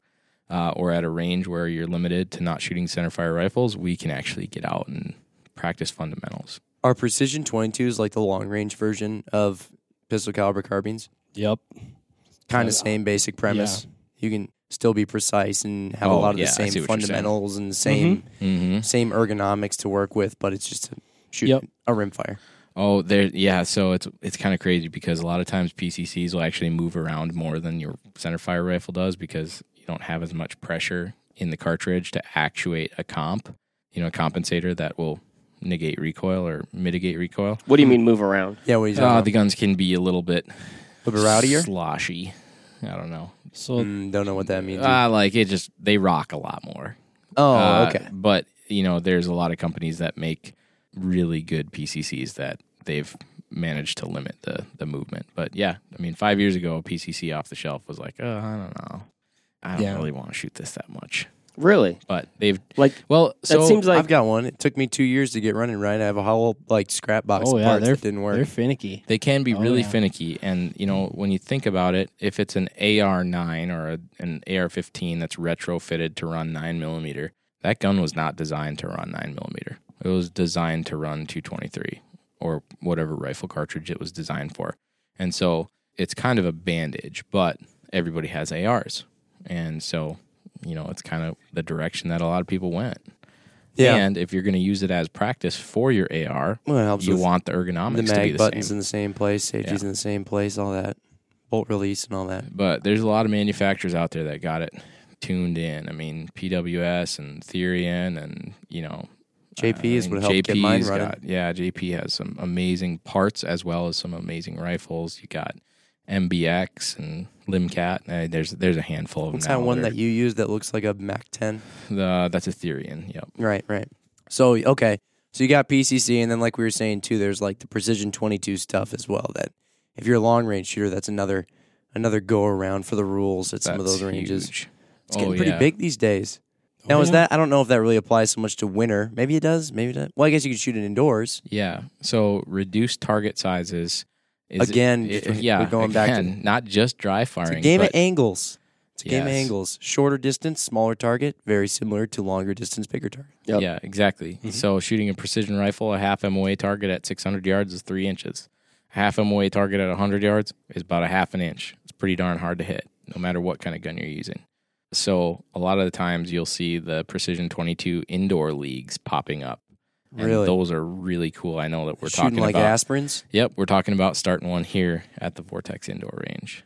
Speaker 3: uh, or at a range where you're limited to not shooting center fire rifles, we can actually get out and practice fundamentals.
Speaker 1: Are precision 22s like the long range version of pistol caliber carbines?
Speaker 2: Yep.
Speaker 1: Kind of same basic premise. You can still be precise and have a
Speaker 3: Oh,
Speaker 1: lot of
Speaker 3: yeah,
Speaker 1: the same
Speaker 3: see what you're saying.
Speaker 1: fundamentals and the same
Speaker 3: Mm-hmm.
Speaker 1: same ergonomics to work with, but it's just to shoot
Speaker 2: Yep.
Speaker 1: a rimfire.
Speaker 3: Oh, there, yeah. So it's it's kind of crazy because a lot of times PCCs will actually move around more than your center fire rifle does because you don't have as much pressure in the cartridge to actuate a comp, you know, a compensator that will negate recoil or mitigate recoil.
Speaker 4: What do you mean move around?
Speaker 1: Yeah, what he's
Speaker 3: Uh, the guns can be a little bit
Speaker 1: a little bit rowdier.
Speaker 3: sloshy. I don't know.
Speaker 2: So
Speaker 1: Mm, don't know what that means.
Speaker 3: Uh, like it just they rock a lot more.
Speaker 1: oh,
Speaker 3: Uh,
Speaker 1: okay.
Speaker 3: But you know, there's a lot of companies that make really good PCCs that they've managed to limit the the movement. But yeah, I mean, five years ago, a PCC off the shelf was like, oh, I don't know, I don't
Speaker 2: Yeah.
Speaker 3: really want to shoot this that much.
Speaker 4: Really?
Speaker 3: But they've
Speaker 4: Like
Speaker 3: well, so
Speaker 4: that seems like
Speaker 1: I've got one. It took me two years to get running right. I have a whole like scrap box
Speaker 2: Oh
Speaker 1: of
Speaker 2: yeah,
Speaker 1: parts
Speaker 2: they're
Speaker 1: that didn't work.
Speaker 2: They're finicky.
Speaker 3: they can be
Speaker 2: Oh,
Speaker 3: really
Speaker 2: yeah.
Speaker 3: finicky. And you know, when you think about it, if it's an AR9 or a, an AR15 that's retrofitted to run nine millimeter, that gun was not designed to run nine millimeter. It was designed to run 223 or whatever rifle cartridge it was designed for. And so it's kind of a bandage, but everybody has ARs. And so, you know, it's kind of the direction that a lot of people went.
Speaker 1: yeah,
Speaker 3: And if you're going to use it as practice for your AR,
Speaker 1: well,
Speaker 3: you want the ergonomics
Speaker 1: the
Speaker 3: to be
Speaker 1: mag
Speaker 3: the
Speaker 1: buttons
Speaker 3: same.
Speaker 1: in the same place, safety's
Speaker 3: Yeah.
Speaker 1: in the same place, all that, bolt release and all that.
Speaker 3: but there's a lot of manufacturers out there that got it tuned in. I mean, PWS and Therion and you know
Speaker 1: JP is
Speaker 3: I
Speaker 1: what
Speaker 3: think
Speaker 1: helped get mine running.
Speaker 3: got- yeah, JP has some amazing parts as well as some amazing rifles. You got MBX and Limcat. Uh, there's there's a handful of them.
Speaker 1: What's
Speaker 3: now
Speaker 1: that one
Speaker 3: that
Speaker 1: you use that looks like a Mac 10?
Speaker 3: the, that's a Therion. Yep.
Speaker 1: Right, right. So okay, so you got PCC, and then like we were saying too, there's like the precision 22 stuff as well. That if you're a long range shooter, that's another another go around for the rules at some of those ranges.
Speaker 3: huge.
Speaker 1: It's getting
Speaker 3: Oh,
Speaker 1: pretty
Speaker 3: yeah.
Speaker 1: big these days. Now
Speaker 2: Oh,
Speaker 1: is
Speaker 2: yeah.
Speaker 1: that I don't know if that really applies so much to winter. Maybe it does. Maybe it does. Well, I guess you could shoot it indoors.
Speaker 3: Yeah. So reduced target sizes Is it-
Speaker 1: Again,
Speaker 3: it-
Speaker 1: we're
Speaker 3: yeah,
Speaker 1: going back to-
Speaker 3: not just dry firing.
Speaker 1: It's a game
Speaker 3: but
Speaker 1: of angles. It's a game of angles. Shorter distance, smaller target, very similar to longer distance, bigger target.
Speaker 4: Yep.
Speaker 3: Yeah, exactly.
Speaker 1: Mm-hmm.
Speaker 3: So shooting a precision rifle, a half MOA target at 600 yards is three inches. A half MOA target at 100 yards is about a half an inch. It's pretty darn hard to hit, no matter what kind of gun you're using. So a lot of the times you'll see the Precision 22 indoor leagues popping up. And
Speaker 1: Really?
Speaker 3: those are really cool. I know that we're
Speaker 1: Shooting
Speaker 3: talking
Speaker 1: like
Speaker 3: about.
Speaker 1: aspirins.
Speaker 3: Yep, we're talking about starting one here at the Vortex Indoor Range.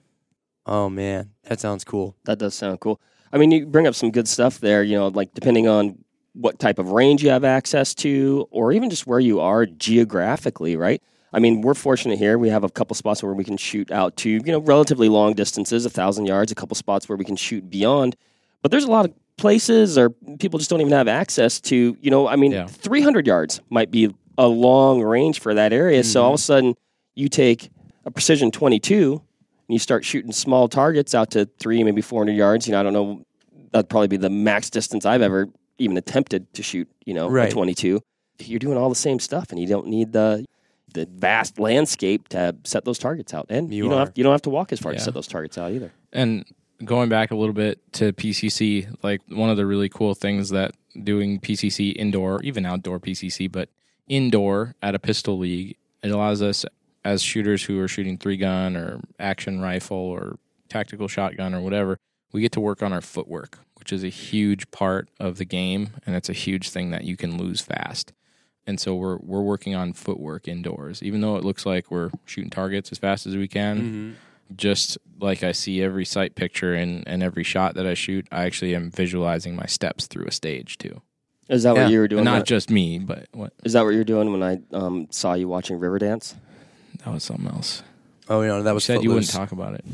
Speaker 1: Oh man, that sounds cool.
Speaker 4: That does sound cool. I mean, you bring up some good stuff there. You know, like depending on what type of range you have access to, or even just where you are geographically, right? I mean, we're fortunate here. We have a couple spots where we can shoot out to, you know, relatively long distances, a thousand yards. A couple spots where we can shoot beyond. But there's a lot of places, or people just don't even have access to. You know, I mean,
Speaker 3: Yeah.
Speaker 4: 300 yards might be a long range for that area. So all of a mm-hmm. sudden, you take a precision 22 and you start shooting small targets out to three, maybe 400 yards. You know, I don't know. That'd probably be the max distance I've ever even attempted to shoot. You know,
Speaker 1: Right.
Speaker 4: a 22. You're doing all the same stuff, and you don't need the the vast landscape to set those targets out. And
Speaker 1: You
Speaker 4: you, don't have you don't have to walk as far to set those targets out either.
Speaker 3: And going back a little bit to PCC, like one of the really cool things that doing PCC indoor, even outdoor PCC, but indoor at a pistol league, it allows us as shooters who are shooting three gun or action rifle or tactical shotgun or whatever, we get to work on our footwork, which is a huge part of the game, and it's a huge thing that you can lose fast. And so we're we're working on footwork indoors, even though it looks like we're shooting targets as fast as we can mm-hmm. Just like I see every sight picture and, and every shot that I shoot, I actually am visualizing my steps through a stage too.
Speaker 4: Is that
Speaker 1: Yeah.
Speaker 4: what you were doing?
Speaker 3: Not
Speaker 4: when-
Speaker 3: just me, but what
Speaker 4: is that what you're doing when I um, saw you watching Riverdance?
Speaker 3: that was something else.
Speaker 1: Oh, you know that
Speaker 3: You
Speaker 1: was
Speaker 3: said you wouldn't talk about it.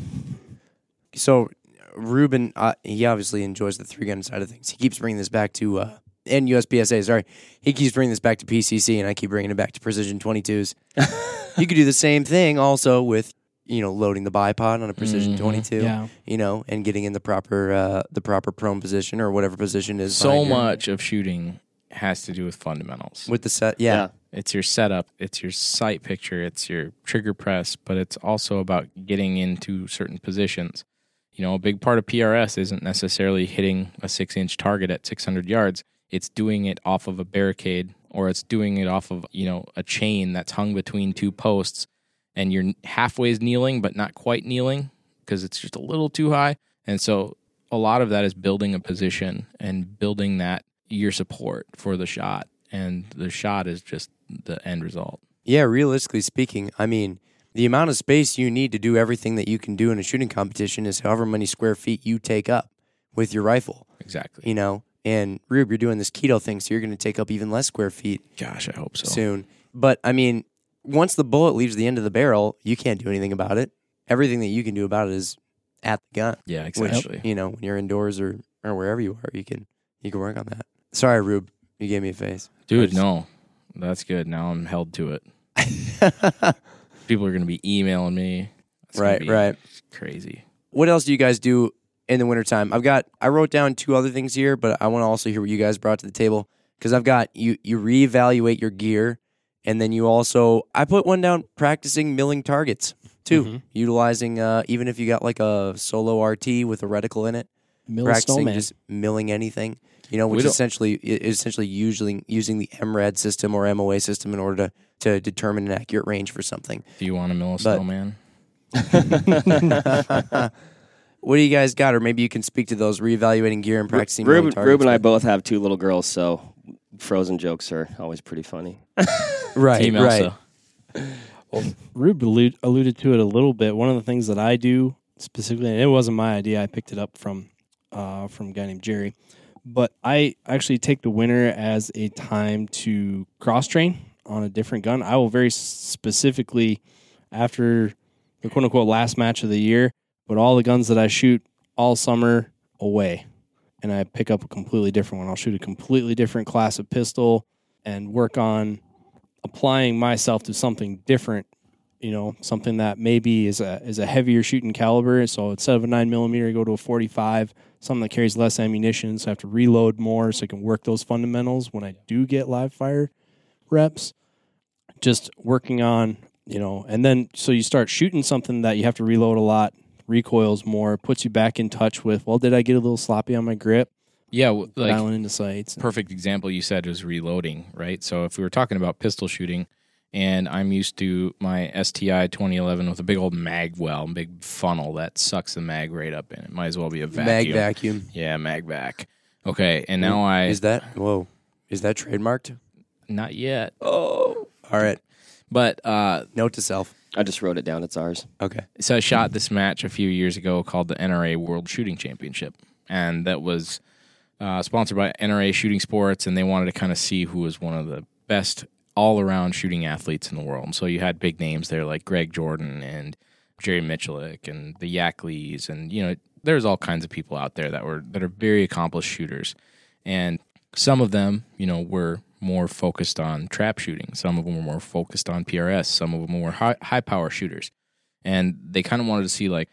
Speaker 1: So, Ruben, uh, he obviously enjoys the three gun side of things. He keeps bringing this back to uh, and USPSA. Sorry, he keeps bringing this back to PCC, and I keep bringing it back to Precision 22s. you could do the same thing also with you know loading the bipod on a Precision
Speaker 3: Mhm.
Speaker 1: 22.
Speaker 2: Yeah.
Speaker 1: You know, and getting in the proper uh, the proper prone position or whatever position is
Speaker 3: So
Speaker 1: behind your-
Speaker 3: much of shooting has to do with fundamentals.
Speaker 1: with the set. Yeah,
Speaker 3: It's your setup, it's your sight picture, it's your trigger press, but it's also about getting into certain positions. You know, a big part of PRS isn't necessarily hitting a six inch target at 600 yards. It's doing it off of a barricade or it's doing it off of, you know, a chain that's hung between two posts and you're halfway kneeling, but not quite kneeling because it's just a little too high. And so a lot of that is building a position and building that your support for the shot. And the shot is just the end result.
Speaker 1: yeah. Realistically speaking, I mean. The amount of space you need to do everything that you can do in a shooting competition is however many square feet you take up with your rifle.
Speaker 3: Exactly.
Speaker 1: you know. And Rube, you're doing this keto thing, so you're going to take up even less square feet
Speaker 3: Gosh, I hope so.
Speaker 1: soon. But I mean, once the bullet leaves the end of the barrel, you can't do anything about it. Everything that you can do about it is at the gun.
Speaker 3: Yeah,
Speaker 1: Which
Speaker 3: exactly.
Speaker 1: you know, when you're indoors or or wherever you are, you can you can work on that. Sorry, Rube, you gave me a face,
Speaker 3: Dude, no. That's good. Now I'm held to it. People are going to be emailing me. It's
Speaker 1: right, right.
Speaker 3: Crazy.
Speaker 1: What else do you guys do in the wintertime? I've got I wrote down two other things here, but I want to also hear what you guys brought to the table because I've got you you reevaluate your gear and then you also I put one down practicing milling targets too,
Speaker 2: Mhm.
Speaker 1: utilizing uh, even if you got like a solo RT with a reticle in it,
Speaker 2: Mill
Speaker 1: practicing
Speaker 2: snowman.
Speaker 1: just milling anything. You know, which essentially is essentially using using the MRAD system or MOA system in order to to determine an accurate range for something.
Speaker 3: Do you want to mill a
Speaker 1: But-
Speaker 3: snowman?
Speaker 1: What do you guys got? Or maybe you can speak to those reevaluating gear and practicing. milling
Speaker 4: Ruben,
Speaker 1: targets
Speaker 4: Ruben and I both have two little girls, so frozen jokes are always pretty funny.
Speaker 1: right, right.
Speaker 3: Well,
Speaker 2: Rube allude, alluded to it a little bit. One of the things that I do specifically, and it wasn't my idea, I picked it up from uh, from a guy named Jerry. But I actually take the winter as a time to cross train on a different gun. I will very specifically, after the quote unquote last match of the year, put all the guns that I shoot all summer away. And I pick up a completely different one. I'll shoot a completely different class of pistol and work on applying myself to something different you know something that maybe is a is a heavier shooting caliber so instead of a 9 millimeter I go to a 45 something that carries less ammunition so i have to reload more so i can work those fundamentals when i do get live fire reps just working on you know, and then so you start shooting something that you have to reload a lot, recoils more, puts you back in touch with. Well, did I get a little sloppy on my grip?
Speaker 3: Yeah, w- like
Speaker 2: dialing into sights.
Speaker 3: perfect example you said was reloading, right? So if we were talking about pistol shooting, and I'm used to my STI 2011 with a big old mag well, big funnel that sucks the mag right up in it. Might as well be a vacuum.
Speaker 1: Mag vacuum.
Speaker 3: Yeah, mag vac. Okay, and now I
Speaker 1: Is that whoa? Is that trademarked?
Speaker 3: not yet,
Speaker 1: Oh, all right.
Speaker 3: but uh,
Speaker 1: Note to self.
Speaker 4: I just wrote it down. It's ours.
Speaker 1: Okay.
Speaker 3: so I shot this match a few years ago called the NRA World Shooting Championship, and that was uh, sponsored by NRA Shooting Sports, and they wanted to kind of see who was one of the best all-around shooting athletes in the world. So you had big names there like Greg Jordan and Jerry Miculek and the Yackleys, and you know there's all kinds of people out there that were that are very accomplished shooters, and some of them, you know, were more focused on trap shooting. Some of them were more focused on PRS. Some of them were high, high power shooters. And they kind of wanted to see, like,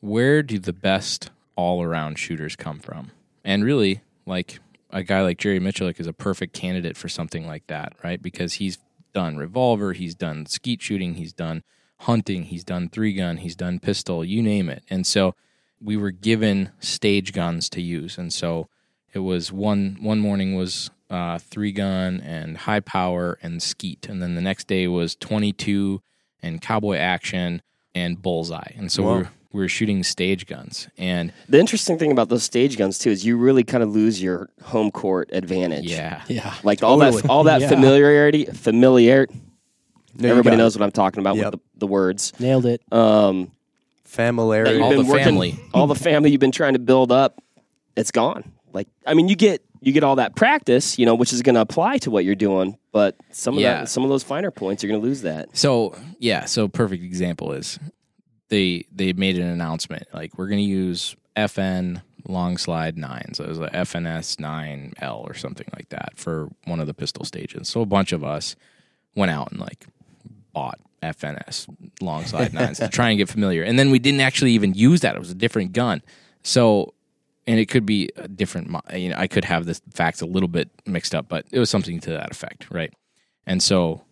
Speaker 3: where do the best all around shooters come from? And really, like, a guy like Jerry Miculek is a perfect candidate for something like that, right? Because he's done revolver, he's done skeet shooting, he's done hunting, he's done three gun, he's done pistol, you name it. And so we were given stage guns to use. And so it was one one morning was uh, three gun and high power and skeet, and then the next day was twenty two and cowboy action and bullseye. And so
Speaker 1: Wow.
Speaker 3: we were we were shooting stage guns, and
Speaker 4: The interesting thing about those stage guns too is you really kind of lose your home court advantage.
Speaker 3: yeah,
Speaker 2: Yeah.
Speaker 4: Like all that,
Speaker 2: Totally.
Speaker 4: all that
Speaker 2: Yeah.
Speaker 4: familiarity, familiar.
Speaker 1: No, you
Speaker 4: everybody
Speaker 1: got
Speaker 4: knows what I'm talking about
Speaker 1: Yep.
Speaker 4: with the, the words.
Speaker 2: Nailed it.
Speaker 4: Um,
Speaker 1: familiarity.
Speaker 3: All the
Speaker 4: working-
Speaker 3: family.
Speaker 4: all the family you've been trying to build up, it's gone. Like, I mean, you get you get all that practice, you know, which is going to apply to what you're doing, but some of
Speaker 3: Yeah.
Speaker 4: that, some of those finer points, you're going to lose that.
Speaker 3: So yeah, so perfect example is they they made an announcement like we're going to use FN long slide nine, so it was a FNS nine L or something like that for one of the pistol stages. So a bunch of us went out and like bought FNS long slide nines to try and get familiar, and then we didn't actually even use that; it was a different gun. So. And it could be a different, you know, I could have the facts a little bit mixed up, but it was something to that effect, right? And so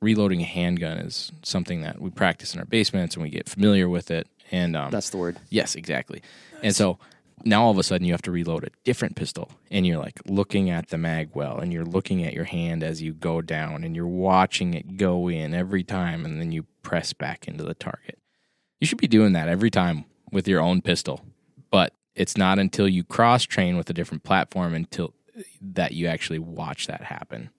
Speaker 3: reloading a handgun is something that we practice in our basements and we get familiar with it. And um,
Speaker 4: That's the word.
Speaker 3: yes, exactly. And so now all of a sudden you have to reload a different pistol and you're like looking at the mag well and you're looking at your hand as you go down and you're watching it go in every time and then you press back into the target. You should be doing that every time with your own pistol. But it's not until you cross train with a different platform until that you actually watch that happen.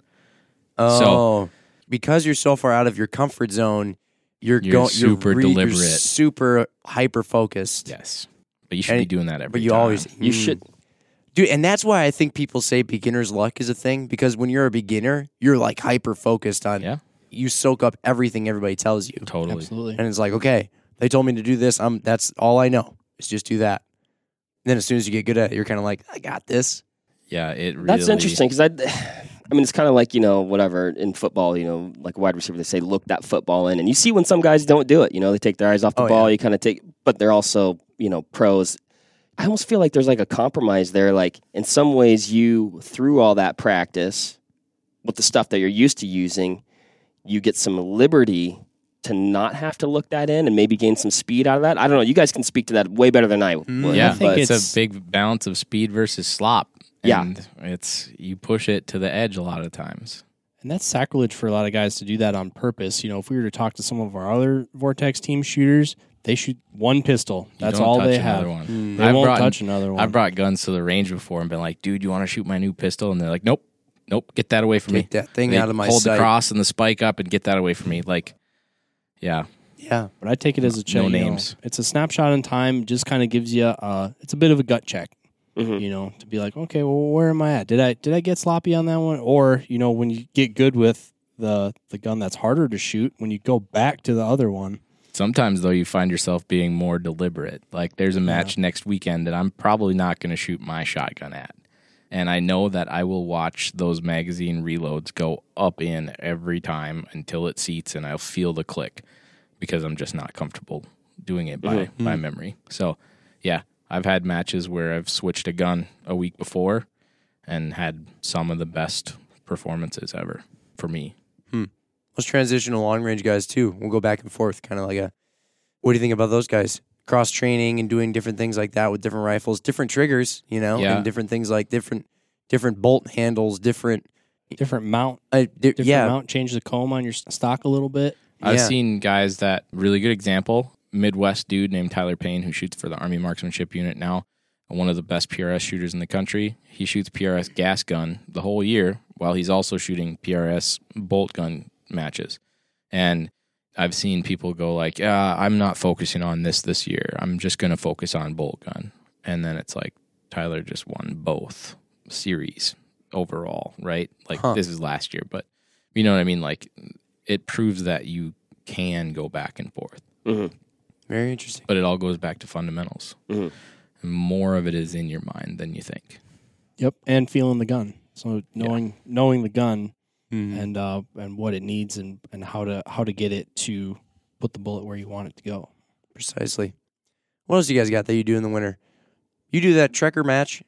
Speaker 1: Oh, because you're so far out of your comfort zone, you're,
Speaker 3: You're
Speaker 1: going
Speaker 3: super
Speaker 1: you're, re- you're
Speaker 3: deliberate.
Speaker 1: super hyper focused.
Speaker 3: Yes. But you should
Speaker 1: And-
Speaker 3: be doing that every
Speaker 1: But you
Speaker 3: time.
Speaker 1: always
Speaker 4: You
Speaker 1: Mm.
Speaker 4: should.
Speaker 1: dude, and that's why I think people say beginner's luck is a thing because when you're a beginner, you're like hyper focused on.
Speaker 3: Yeah.
Speaker 1: You soak up everything everybody tells you,
Speaker 3: Totally.
Speaker 2: Absolutely.
Speaker 1: and it's like, okay, they told me to do this. I'm that's all I know. Is just do that. And then as soon as you get good at it, you're kind of like, I got this.
Speaker 3: Yeah, it really
Speaker 4: That's interesting because I, I mean, it's kind of like you know whatever in football, you know, like wide receiver, they say look that football in, and you see when some guys don't do it. You know, they take their eyes off the
Speaker 1: Oh,
Speaker 4: ball.
Speaker 1: yeah.
Speaker 4: You kind of take, but they're also you know pros. I almost feel like there's like a compromise there. Like in some ways, you through all that practice with the stuff that you're used to using, you get some liberty to not have to look that in and maybe gain some speed out of that. I don't know. You guys can speak to that way better than I would.
Speaker 1: Mm,
Speaker 3: Yeah,
Speaker 2: I think
Speaker 3: but it's,
Speaker 2: it's-
Speaker 3: a big balance of speed versus slop.
Speaker 4: Yeah.
Speaker 3: And it's you push it to the edge a lot of times.
Speaker 2: And that's sacrilege for a lot of guys to do that on purpose. You know, if we were to talk to some of our other Vortex team shooters, they shoot one pistol. That's all
Speaker 3: touch
Speaker 2: they have.
Speaker 3: One.
Speaker 1: Mm.
Speaker 2: They
Speaker 3: I've
Speaker 2: won't
Speaker 3: brought-
Speaker 2: touch another one.
Speaker 3: I've brought guns to the range before and been like, dude, you want to shoot my new pistol? And they're like, nope, nope, get that away from
Speaker 1: Take
Speaker 3: me.
Speaker 1: that thing
Speaker 3: They
Speaker 1: out of my
Speaker 3: hold
Speaker 1: sight.
Speaker 3: the cross and the spike up and get that away from me. Like, yeah,
Speaker 1: Yeah.
Speaker 2: but I take it as a check.
Speaker 3: No
Speaker 2: you know.
Speaker 3: names.
Speaker 2: it's a snapshot in time. Just kind of gives you. Uh, it's a bit of a gut check.
Speaker 4: Mhm.
Speaker 2: You know, to be like, okay, well, where am I at? Did I did I get sloppy on that one? Or you know, when you get good with the the gun that's harder to shoot, when you go back to the other one,
Speaker 3: Sometimes though, you find yourself being more deliberate. Like there's a match next weekend that I'm probably not going to shoot my shotgun at, and I know that I will watch those magazine reloads go up in every time until it seats, and I'll feel the click because I'm just not comfortable doing it by by memory. So, yeah, I've had matches where I've switched a gun a week before and had some of the best performances ever for me.
Speaker 1: Let's transition to long range guys too. We'll go back and forth, kind of like a. What do you think about those guys? Cross training and doing different things like that with different rifles, different triggers, you know,
Speaker 3: Yeah.
Speaker 1: and different things like different different bolt handles, different.
Speaker 2: Different mount,
Speaker 1: Uh, di-
Speaker 2: different
Speaker 1: yeah,
Speaker 2: mount. Change the comb on your stock a little bit.
Speaker 3: I've
Speaker 1: Yeah.
Speaker 3: seen guys that really good example. Midwest dude named Tyler Payne who shoots for the Army Marksmanship Unit now, one of the best PRS shooters in the country. He shoots PRS gas gun the whole year while he's also shooting PRS bolt gun matches. And I've seen people go like, "Yeah, I'm not focusing on this this year. I'm just going to focus on bolt gun." And then it's like Tyler just won both series overall, right? Like
Speaker 1: Huh.
Speaker 3: this is last year, but you know what I mean? Like it proves that you can go back and forth,
Speaker 4: hmm
Speaker 1: very interesting.
Speaker 3: but it all goes back to fundamentals.
Speaker 4: Mhm.
Speaker 3: And more of it is in your mind than you think.
Speaker 2: Yep, and feeling the gun. So knowing knowing the gun
Speaker 1: Mhm.
Speaker 2: and uh and what it needs and and how to how to get it to put the bullet where you want it to go.
Speaker 1: Precisely. What else you guys got that you do in the winter? You do that Trekker match,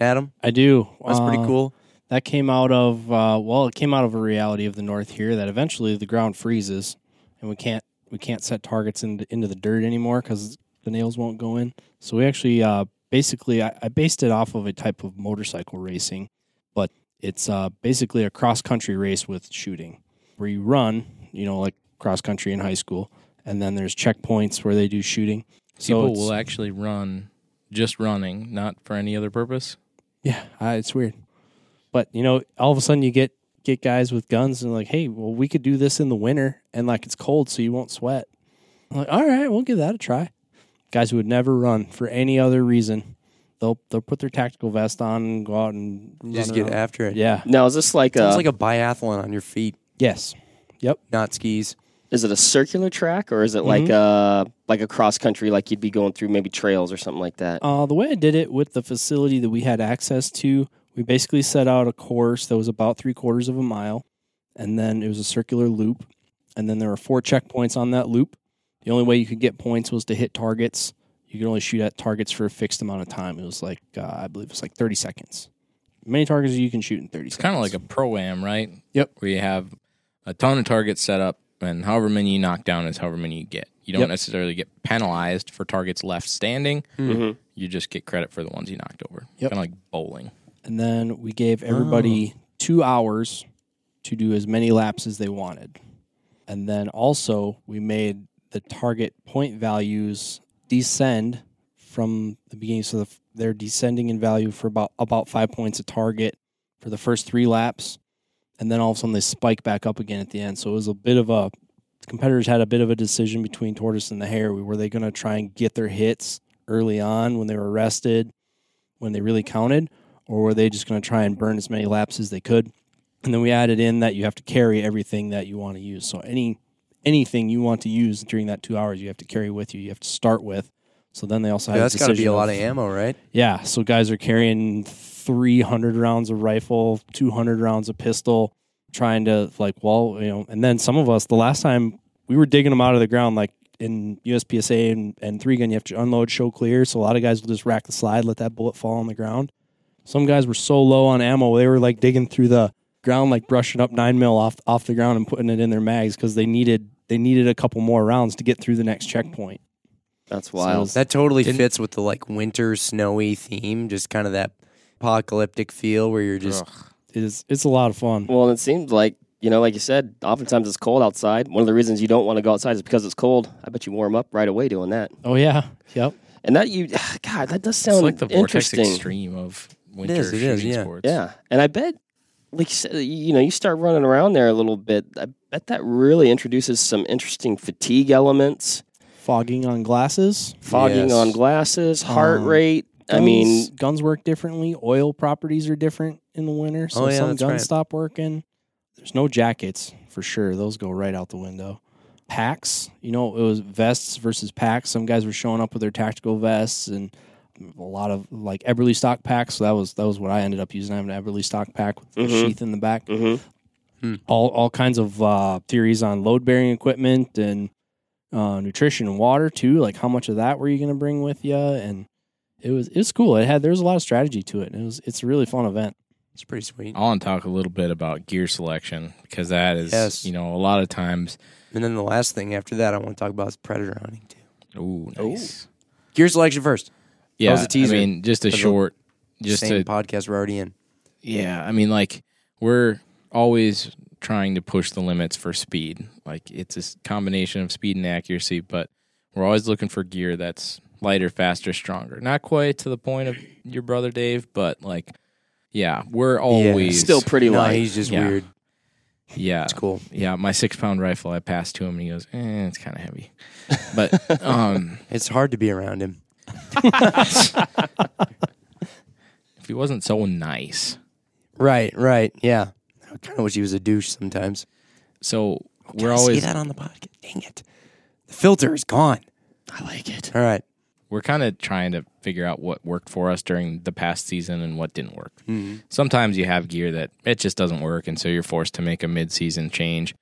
Speaker 1: Adam.
Speaker 2: I do.
Speaker 1: That's pretty
Speaker 2: Uh,
Speaker 1: cool.
Speaker 2: That came out of uh, well, it came out of a reality of the North here that eventually the ground freezes and we can't we can't set targets into into the dirt anymore because the nails won't go in. So we actually uh, basically I, I based it off of a type of motorcycle racing, but it's uh, basically a cross country race with shooting where you run, you know, like cross country in high school, and then there's checkpoints where they do shooting. So
Speaker 3: People will actually run just running, not for any other purpose.
Speaker 2: Yeah, uh, it's weird. But you know, all of a sudden you get get guys with guns and like, hey, well, we could do this in the winter and like it's cold, so you won't sweat. I'm like, all right, we'll give that a try. Guys who would never run for any other reason, they'll they'll put their tactical vest on and go out and
Speaker 1: Just
Speaker 2: run
Speaker 1: get
Speaker 2: around.
Speaker 1: after it.
Speaker 2: Yeah.
Speaker 4: Now, is this like
Speaker 1: Sounds
Speaker 4: a,
Speaker 1: like a biathlon on your feet,
Speaker 2: Yes. Yep.
Speaker 1: not skis.
Speaker 4: is it a circular track or is it like a like a cross country like you'd be going through maybe trails or something like that?
Speaker 2: Uh, the way I did it with the facility that we had access to, we basically set out a course that was about three quarters of a mile, and then it was a circular loop, and then there were four checkpoints on that loop. The only way you could get points was to hit targets. You could only shoot at targets for a fixed amount of time. It was like uh, I believe it was like thirty seconds. Many targets you can shoot in thirty
Speaker 3: It's
Speaker 2: seconds.
Speaker 3: kind of like a pro am, right?
Speaker 2: Yep.
Speaker 3: Where you have a ton of targets set up, and however many you knock down is however many you get. You don't
Speaker 2: Yep.
Speaker 3: necessarily get penalized for targets left standing.
Speaker 4: Mm-hmm.
Speaker 3: You just get credit for the ones you knocked over.
Speaker 2: Yep.
Speaker 3: Kind of like bowling.
Speaker 2: And then we gave oh. everybody two hours to do as many laps as they wanted. And then also we made the target point values descend from the beginning, so the, they're descending in value for about about five points a target for the first three laps, and then all of a sudden they spike back up again at the end. So it was a bit of a competitors had a bit of a decision between tortoise and the hare. Were they going to try and get their hits early on when they were rested, when they really counted, or were they just going to try and burn as many laps as they could? And then we added in that you have to carry everything that you want to use. So any anything you want to use during that two hours, you have to carry with you. You have to start with. So then they also
Speaker 1: Yeah,
Speaker 2: have
Speaker 1: that's got to be a lot of ammo, right?
Speaker 2: yeah, so guys are carrying 300 rounds of rifle, 200 rounds of pistol, trying to like, well, you know, and then some of us, the last time we were digging them out of the ground, like in USPSA and, and three gun, you have to unload, show clear. So a lot of guys will just rack the slide, let that bullet fall on the ground. Some guys were so low on ammo, they were like digging through the ground, like brushing up nine mil off off the ground and putting it in their mags because they needed they needed a couple more rounds to get through the next checkpoint.
Speaker 4: That's wild.
Speaker 1: That totally fits with the like winter snowy theme, just kind of that apocalyptic feel where you're just
Speaker 2: It is it's a lot of fun.
Speaker 4: well, it seems like you know, like you said, oftentimes it's cold outside. One of the reasons you don't want to go outside is because it's cold. I bet you warm up right away doing that.
Speaker 2: Oh yeah, yep.
Speaker 4: And that you, God, that does
Speaker 3: It's
Speaker 4: sound
Speaker 3: like the vortex extreme of winter
Speaker 1: is, it is,
Speaker 3: shooting
Speaker 1: yeah.
Speaker 3: sports.
Speaker 4: Yeah, and I bet, like you said, you know, you start running around there a little bit. I bet that really introduces some interesting fatigue elements,
Speaker 2: Fogging on glasses.
Speaker 4: fogging
Speaker 1: Yes.
Speaker 4: on glasses, heart
Speaker 2: Um,
Speaker 4: rate. I
Speaker 2: Guns-
Speaker 4: mean,
Speaker 2: guns work differently. Oil properties are different in the winter, so
Speaker 1: Oh, yeah,
Speaker 2: some
Speaker 1: that's
Speaker 2: guns
Speaker 1: right.
Speaker 2: stop working. There's no jackets for sure; those go right out the window. Packs, you know, it was vests versus packs. Some guys were showing up with their tactical vests and a lot of like Eberlestock packs. So that was that was what I ended up using. I have an Eberlestock pack with a
Speaker 4: Mhm.
Speaker 2: sheath in the back.
Speaker 4: mhm.
Speaker 2: All all kinds of uh, theories on load bearing equipment and uh, nutrition and water too. Like how much of that were you going to bring with you? And it was it was cool. It had there was a lot of strategy to it. And it was it's a really fun event.
Speaker 1: It's pretty sweet.
Speaker 3: I want to talk a little bit about gear selection because that is,
Speaker 1: Yes.
Speaker 3: you know, a lot of times.
Speaker 1: And then the last thing after that I want to talk about is predator hunting too.
Speaker 3: Ooh, nice.
Speaker 1: Gear selection first.
Speaker 3: Yeah,
Speaker 1: was a teaser
Speaker 3: I mean, just a
Speaker 1: for
Speaker 3: short, just
Speaker 1: Same
Speaker 3: to
Speaker 1: podcast we're already in.
Speaker 3: Yeah, I mean, like we're always trying to push the limits for speed. Like it's a s- combination of speed and accuracy, but we're always looking for gear that's lighter, faster, stronger. Not quite to the point of your brother Dave, but like, yeah, we're always
Speaker 4: Still pretty
Speaker 1: No,
Speaker 4: light.
Speaker 1: he's just
Speaker 3: Yeah.
Speaker 1: weird.
Speaker 3: yeah,
Speaker 1: It's cool.
Speaker 3: yeah. My six pound rifle, I passed to him, and he goes, "Eh, it's kind of heavy," but um,
Speaker 1: It's hard to be around him.
Speaker 3: If he wasn't so nice,
Speaker 1: Right, right. Yeah. I kind of wish he was a douche sometimes.
Speaker 3: so
Speaker 1: Can
Speaker 3: we're always.
Speaker 1: I say
Speaker 3: always
Speaker 1: that on the podcast. Dang it. The filter is gone.
Speaker 4: I like it.
Speaker 1: All right.
Speaker 3: we're kind of trying to figure out what worked for us during the past season and what didn't work. Mm-hmm. Sometimes you have gear that it just doesn't work, and so you're forced to make a mid-season change.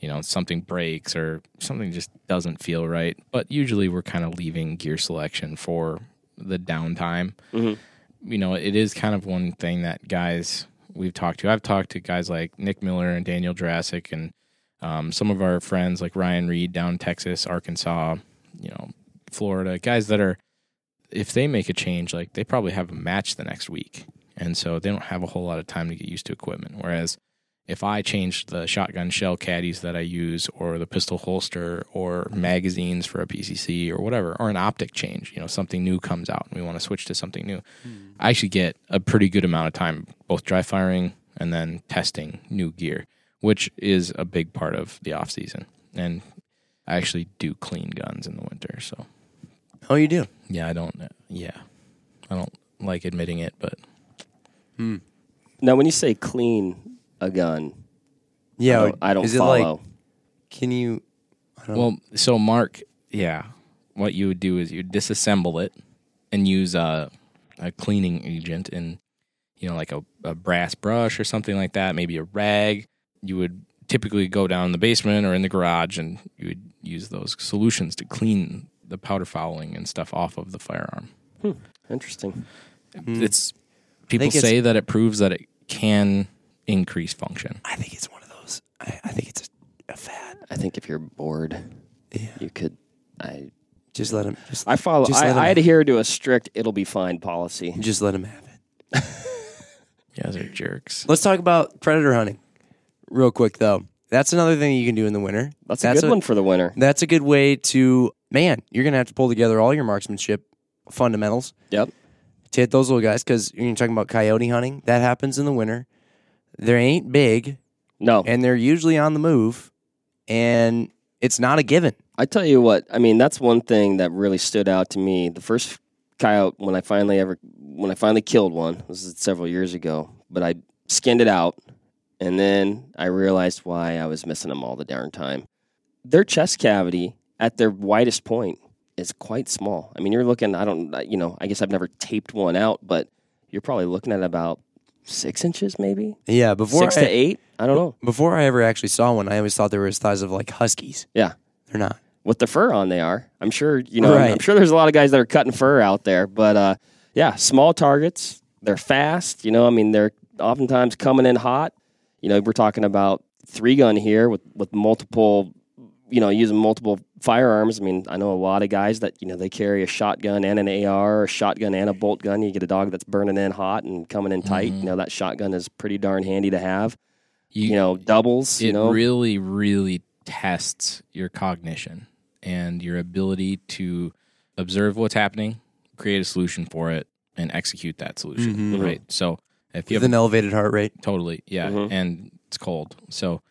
Speaker 3: You know, something breaks or something just doesn't feel right. But usually, we're kind of leaving gear selection for the downtime.
Speaker 4: Mhm.
Speaker 3: You know, it is kind of one thing that guys we've talked to. I've talked to guys like Nick Miller and Daniel Jurassic, and um, some of our friends like Ryan Reed down in Texas, Arkansas, you know, Florida, guys that are if they make a change, like they probably have a match the next week. And so they don't have a whole lot of time to get used to equipment. Whereas if I change the shotgun shell caddies that I use or the pistol holster or magazines for a PCC or whatever, or an optic change, you know, something new comes out and we want to switch to something new, hmm. I actually get a pretty good amount of time both dry firing and then testing new gear, which is a big part of the off season. And I actually do clean guns in the winter. So
Speaker 1: Oh, you do?
Speaker 3: yeah, I don't. Yeah, I don't like admitting it, but hmm.
Speaker 4: Now, when you say clean a gun,
Speaker 1: Yeah.
Speaker 4: I don't, I don't
Speaker 1: is it
Speaker 4: follow.
Speaker 1: like, can you? I don't
Speaker 3: well, so Mark, yeah, what you would do is you disassemble it and use a a cleaning agent and you know like a, a brass brush or something like that, maybe a rag. You would typically go down in the basement or in the garage and you would use those solutions to clean the powder fouling and stuff off of the firearm.
Speaker 4: Hmm, interesting.
Speaker 3: It's hmm.
Speaker 1: people it's-
Speaker 3: say that it proves that it can increase function.
Speaker 1: I think it's one of those. I, I think it's a, a fad.
Speaker 4: I think if you're bored,
Speaker 1: Yeah.
Speaker 4: you could. I
Speaker 1: Just let him. Just,
Speaker 4: I follow.
Speaker 1: Just
Speaker 4: I,
Speaker 1: let 'em-
Speaker 4: I adhere to a strict "it'll be fine" policy.
Speaker 1: just let him have it.
Speaker 3: You guys are jerks.
Speaker 1: Let's talk about predator hunting, real quick though. That's another thing you can do in the winter.
Speaker 4: That's a good one for the winter.
Speaker 1: That's a good way to man. You're gonna have to pull together all your marksmanship fundamentals
Speaker 4: Yep.
Speaker 1: to hit those little guys because you're talking about coyote hunting. That happens in the winter. They ain't big
Speaker 4: No,
Speaker 1: and they're usually on the move, and it's not a given.
Speaker 4: I tell you what. I mean, that's one thing that really stood out to me. The first coyote when I finally ever when I finally killed one this is several years ago, but I skinned it out, and then I realized why I was missing them all the darn time. Their chest cavity at their widest point is quite small. I mean, you're looking. I don't. You know. I guess I've never taped one out, but you're probably looking at about six inches, maybe
Speaker 1: Yeah, before
Speaker 4: six
Speaker 1: I,
Speaker 4: to eight. I don't know.
Speaker 1: before I ever actually saw one, I always thought they were the size of like huskies.
Speaker 4: Yeah.
Speaker 1: They're not.
Speaker 4: with the fur on they are. I'm sure you know. I'm sure there's a lot of guys that are cutting fur out there, but uh, yeah, small targets. They're fast. You know, I mean, they're oftentimes coming in hot. You know, we're talking about three gun here with with multiple. You know, using multiple firearms. I mean, I know a lot of guys that you know they carry a shotgun and an AR, a shotgun and a bolt gun. You get a dog that's burning in hot and coming in tight.
Speaker 3: Mhm.
Speaker 4: You know, that shotgun is pretty darn handy to have.
Speaker 3: You,
Speaker 4: You know, doubles.
Speaker 3: it
Speaker 4: You know,
Speaker 3: really, really tests your cognition and your ability to observe what's happening, create a solution for it, and execute that solution.
Speaker 1: Mhm.
Speaker 3: Right. So if you
Speaker 1: With
Speaker 3: have
Speaker 1: an elevated heart rate.
Speaker 3: Totally. Yeah.
Speaker 4: Mhm.
Speaker 3: And it's cold. So,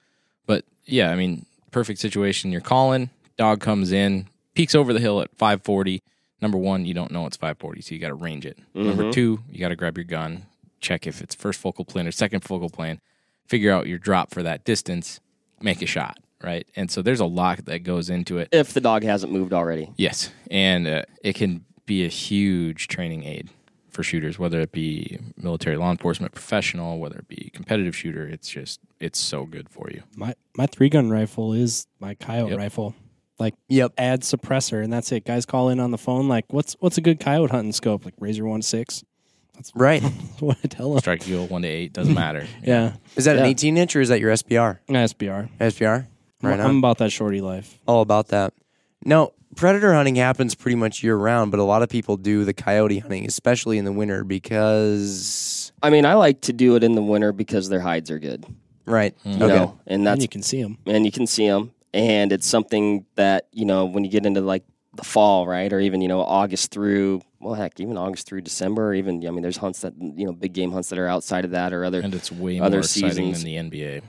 Speaker 3: but yeah, I mean, perfect situation. You're calling, dog comes in, peeks over the hill at 540. Number one, you don't know it's 540, so you got to range it. Number
Speaker 4: Mhm.
Speaker 3: two, you got to grab your gun, check if it's first focal plane or second focal plane, figure out your drop for that distance, make a shot. Right. And so there's a lot that goes into it.
Speaker 4: if the dog hasn't moved already.
Speaker 3: Yes, and uh, it can be a huge training aid for shooters, whether it be military, law enforcement, professional, whether it be competitive shooter. It's just it's so good for you.
Speaker 2: My my three gun rifle is my coyote
Speaker 3: Yep.
Speaker 2: rifle. Like
Speaker 1: Yep.
Speaker 2: add suppressor and that's it. Guys call in on the phone like what's what's a good coyote hunting scope? Like Razor one six.
Speaker 1: That's Right.
Speaker 2: what I tell them.
Speaker 3: Strike Eagle one to eight doesn't matter.
Speaker 2: Yeah,
Speaker 1: Is that an 18 inch or is that your SBR?
Speaker 2: SBR.
Speaker 1: SBR? Right
Speaker 2: I'm
Speaker 1: on.
Speaker 2: about that shorty life.
Speaker 1: All about that. Now, predator hunting happens pretty much year round, but a lot of people do the coyote hunting, especially in the winter, because.
Speaker 4: I mean, I like to do it in the winter because their hides are good.
Speaker 1: Right.
Speaker 4: You
Speaker 1: Okay.
Speaker 4: know, and
Speaker 2: And
Speaker 4: that's
Speaker 2: you can see them.
Speaker 4: and you can see them, and it's something that you know when you get into like the fall, right, or even you know August through well, heck, even August through December, or even I mean, there's hunts that you know big game hunts that are outside of that, or other
Speaker 3: And it's way
Speaker 4: Other
Speaker 3: more exciting
Speaker 4: seasons.
Speaker 3: than the NBA.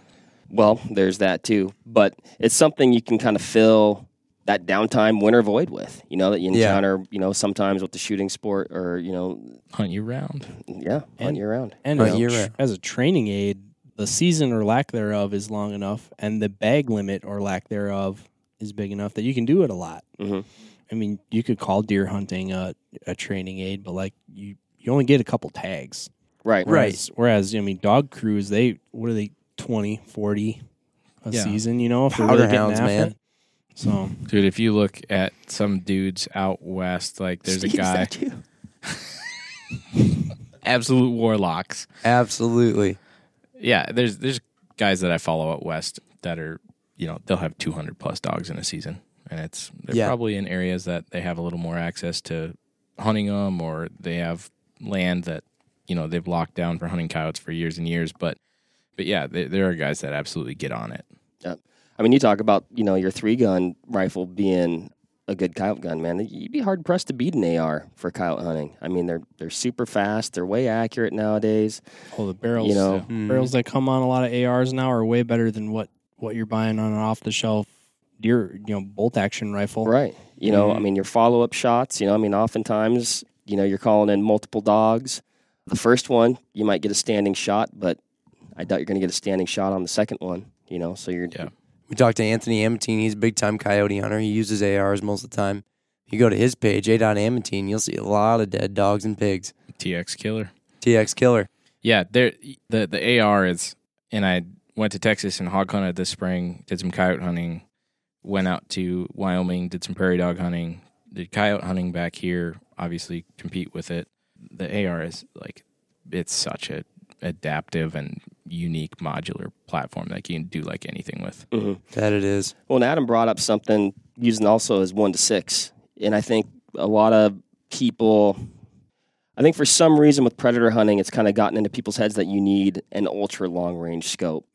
Speaker 4: Well, there's that too. But it's something you can kind of fill that downtime winter void with. You know, that you
Speaker 1: Yeah.
Speaker 4: encounter, you know, sometimes with the shooting sport or, you know,
Speaker 3: Hunt year round.
Speaker 4: yeah,
Speaker 2: And-
Speaker 4: on year round.
Speaker 2: And
Speaker 1: Right,
Speaker 2: as, a
Speaker 1: you're
Speaker 2: tr-
Speaker 1: right.
Speaker 2: as a training aid, the season or lack thereof is long enough, and the bag limit or lack thereof is big enough that you can do it a lot.
Speaker 4: Mhm.
Speaker 2: I mean, you could call deer hunting a, a training aid, but like you, you only get a couple tags.
Speaker 4: Right.
Speaker 1: Right.
Speaker 2: Whereas, whereas I mean, dog crews, they what are they 20, 40 a
Speaker 3: Yeah.
Speaker 2: season? You know, if they're
Speaker 1: Powder
Speaker 2: really
Speaker 1: hounds,
Speaker 2: after
Speaker 1: man.
Speaker 2: it. So
Speaker 3: Dude, if you look at some dudes out west, like there's a
Speaker 4: Steve, is
Speaker 3: guy,
Speaker 4: that you?
Speaker 3: absolute warlocks.
Speaker 1: Absolutely.
Speaker 3: Yeah, there's there's guys that I follow out west that are, you know, they'll have 200 plus dogs in a season, and it's they're
Speaker 1: Yeah.
Speaker 3: probably in areas that they have a little more access to hunting them, or they have land that you know they've locked down for hunting coyotes for years and years. But but yeah, there, there are guys that absolutely get on it. Yeah.
Speaker 4: I mean, you talk about, you know, your three gun rifle being a good coyote gun, man. You'd be hard pressed to beat an AR for coyote hunting. I mean, they're they're super fast. They're way accurate nowadays.
Speaker 2: oh, the barrels,
Speaker 4: You know,
Speaker 1: Mhm.
Speaker 2: barrels that come on a lot of ARs now are way better than what what you're buying on an off the shelf deer, you know, bolt action rifle.
Speaker 4: Right. You know,
Speaker 1: Mm-hmm.
Speaker 4: I mean, your follow up shots, you know, I mean, oftentimes, you know, you're calling in multiple dogs. The first one, you might get a standing shot, but I doubt you're going to get a standing shot on the second one, you know, so you're,
Speaker 3: Yeah.
Speaker 1: We talked to Anthony Amatine. He's a big time coyote hunter. He uses ARs most of the time. You go to his page, A. Amatine, you'll see a lot of dead dogs and pigs.
Speaker 3: TX killer.
Speaker 1: TX Killer.
Speaker 3: Yeah, there the the AR is, and I went to Texas and hog hunted this spring. Did some coyote hunting. Went out to Wyoming. Did some prairie dog hunting. Did coyote hunting back here. Obviously, compete with it. The AR is like, it's such a adaptive and unique modular platform that you can do like anything with.
Speaker 4: Mhm.
Speaker 1: That it is.
Speaker 4: Well, and Adam brought up something using also as one to six. And I think a lot of people, I think for some reason with predator hunting, it's kind of gotten into people's heads that you need an ultra long range scope.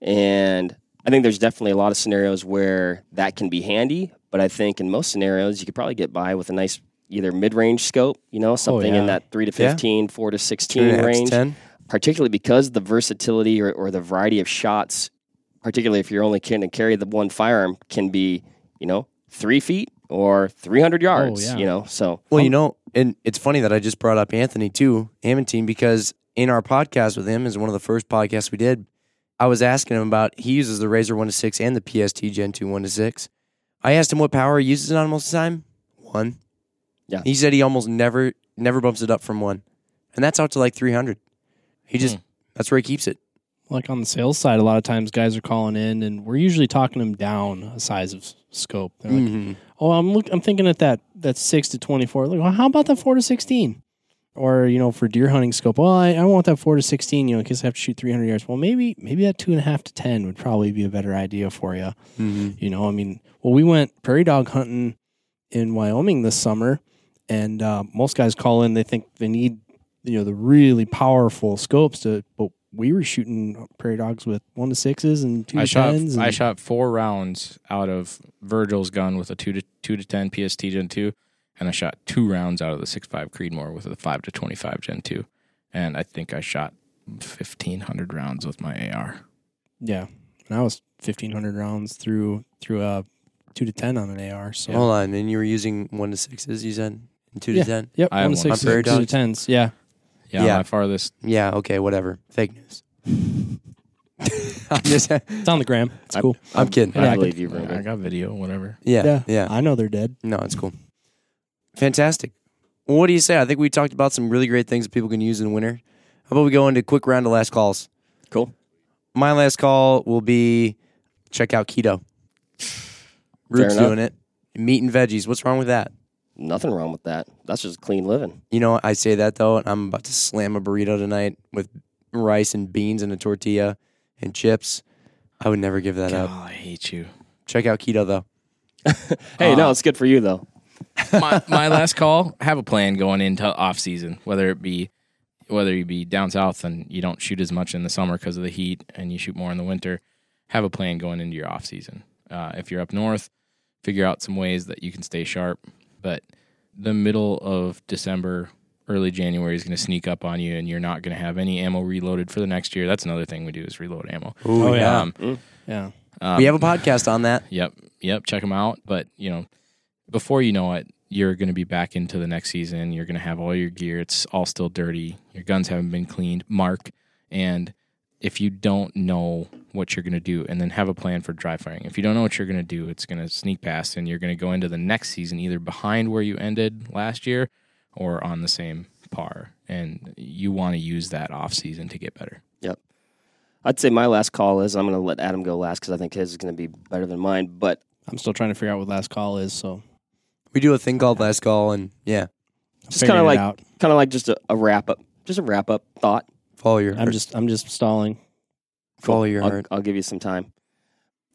Speaker 4: And I think there's definitely a lot of scenarios where that can be handy. But I think in most scenarios, you could probably get by with a nice either mid range scope, you know, something
Speaker 2: yeah.
Speaker 4: in that 3 to
Speaker 1: Yeah.
Speaker 4: 15, 4 to 16
Speaker 1: and a half to
Speaker 4: range
Speaker 1: ten.
Speaker 4: Particularly because the versatility or, or the variety of shots, particularly if you're only going to carry the one firearm, can be, you know, three feet or 300 yards,
Speaker 2: yeah.
Speaker 4: you know, so
Speaker 1: Well, you um, know, and it's funny that I just brought up Anthony too, Amantine, because in our podcast with him is one of the first podcasts we did. I was asking him about he uses the Razor one to six and the PST Gen two one to six. I asked him what power he uses it on most of the time. One.
Speaker 4: Yeah.
Speaker 1: He said he almost never never bumps it up from one, and that's out to like three hundred. He just that's where he keeps it.
Speaker 2: Like on the sales side, a lot of times guys are calling in, and we're usually talking them down a size of scope. They're like,
Speaker 1: Mhm.
Speaker 2: "Oh, I'm look, I'm thinking at that that six to twenty four. Like, well, how about that four to sixteen? Or you know, for deer hunting scope, well, I, I want that four to sixteen. You know, because I have to shoot three hundred yards. Well, maybe maybe that two and a half to ten would probably be a better idea for you.
Speaker 1: Mhm.
Speaker 2: You know, I mean, well, we went prairie dog hunting in Wyoming this summer, and uh, most guys call in. They think they need, you know, the really powerful scopes to. But we were shooting prairie dogs with one to sixes and two
Speaker 3: I
Speaker 2: to
Speaker 3: shot
Speaker 2: tens.
Speaker 3: I shot four rounds out of Virgil's gun with a two to two to ten PST Gen two, and I shot two rounds out of the six five Creedmoor with a five to twenty five Gen two, and I think I shot fifteen hundred rounds with my AR.
Speaker 2: Yeah, and I was fifteen hundred rounds through through a two to ten on an AR. So
Speaker 1: Hold on, and you were using one to sixes. You said and two
Speaker 2: Yeah.
Speaker 1: to ten.
Speaker 2: yep,
Speaker 3: I have
Speaker 2: one to sixes, two to tens. Yeah,
Speaker 3: Yeah,
Speaker 1: Yeah.
Speaker 3: my farthest.
Speaker 1: Yeah. Okay. Whatever. Fake news. I'm just.
Speaker 2: it's on the gram. It's
Speaker 4: I-
Speaker 2: cool.
Speaker 1: I'm kidding.
Speaker 4: I
Speaker 2: Yeah, I
Speaker 4: believe you,
Speaker 3: I
Speaker 4: Ruben.
Speaker 3: got video, whatever.
Speaker 1: Yeah. Yeah.
Speaker 2: I know they're dead.
Speaker 1: No, it's cool. Fantastic. Well, what do you say? I think we talked about some really great things that people can use in the winter. How about we go into a quick round of last calls?
Speaker 4: Cool.
Speaker 1: My last call will be check out keto. Rube's
Speaker 4: enough.
Speaker 1: doing it. Meat and veggies. What's wrong with that?
Speaker 4: Nothing wrong with that. That's just clean living.
Speaker 1: You know, I say that though, and I'm about to slam a burrito tonight with rice and beans and a tortilla and chips. I would never give that
Speaker 3: Oh,
Speaker 1: up.
Speaker 3: I hate you.
Speaker 1: Check out keto though.
Speaker 4: Hey,
Speaker 3: Uh,
Speaker 4: no, it's good for you though.
Speaker 3: my, my last call have a plan going into off season whether it be whether you be down south and you don't shoot as much in the summer because of the heat and you shoot more in the winter have a plan going into your off season uh, if you're up north figure out some ways that you can stay sharp but the middle of december early january is going to sneak up on you and you're not going to have any ammo reloaded for the next year that's another thing we do is reload ammo
Speaker 2: Oh, yeah.
Speaker 3: um,
Speaker 2: Yeah.
Speaker 3: um,
Speaker 1: we have a podcast on that.
Speaker 3: Yep, yep. Check them out. But you know, before you know it, you're going to be back into the next season. You're going to have all your gear. It's all still dirty. Your guns haven't been cleaned. Mark, and if you don't know what you're going to do, and then have a plan for dry firing. If you don't know what you're going to do, it's going to sneak past, and you're going to go into the next season either behind where you ended last year or on the same par. And you want to use that off season to get better. Yep.
Speaker 4: I'd say my last call is I'm going to let Adam go last because I think his is going to be better than mine. But
Speaker 2: I'm still trying to figure out what last call is, so
Speaker 1: We do a thing called last call, and yeah,
Speaker 4: just kind of like kind of like just a, a wrap up, just a wrap up thought.
Speaker 1: Follow your
Speaker 2: I'm
Speaker 1: heart.
Speaker 2: just I'm just stalling.
Speaker 1: follow your
Speaker 4: I'll,
Speaker 1: heart.
Speaker 4: I'll give you some time.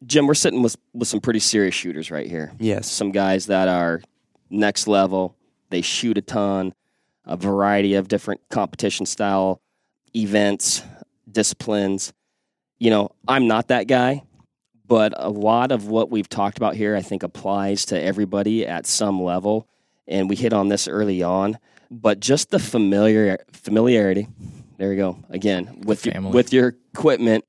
Speaker 4: Jim, we're sitting with with some pretty serious shooters right here.
Speaker 1: Yes.
Speaker 4: Some guys that are next level. They shoot a ton, a variety of different competition style events, disciplines. You know, I'm not that guy, but a lot of what we've talked about here, I think, applies to everybody at some level. And we hit on this early on, but just the familiar familiarity. There you go again with your, with your equipment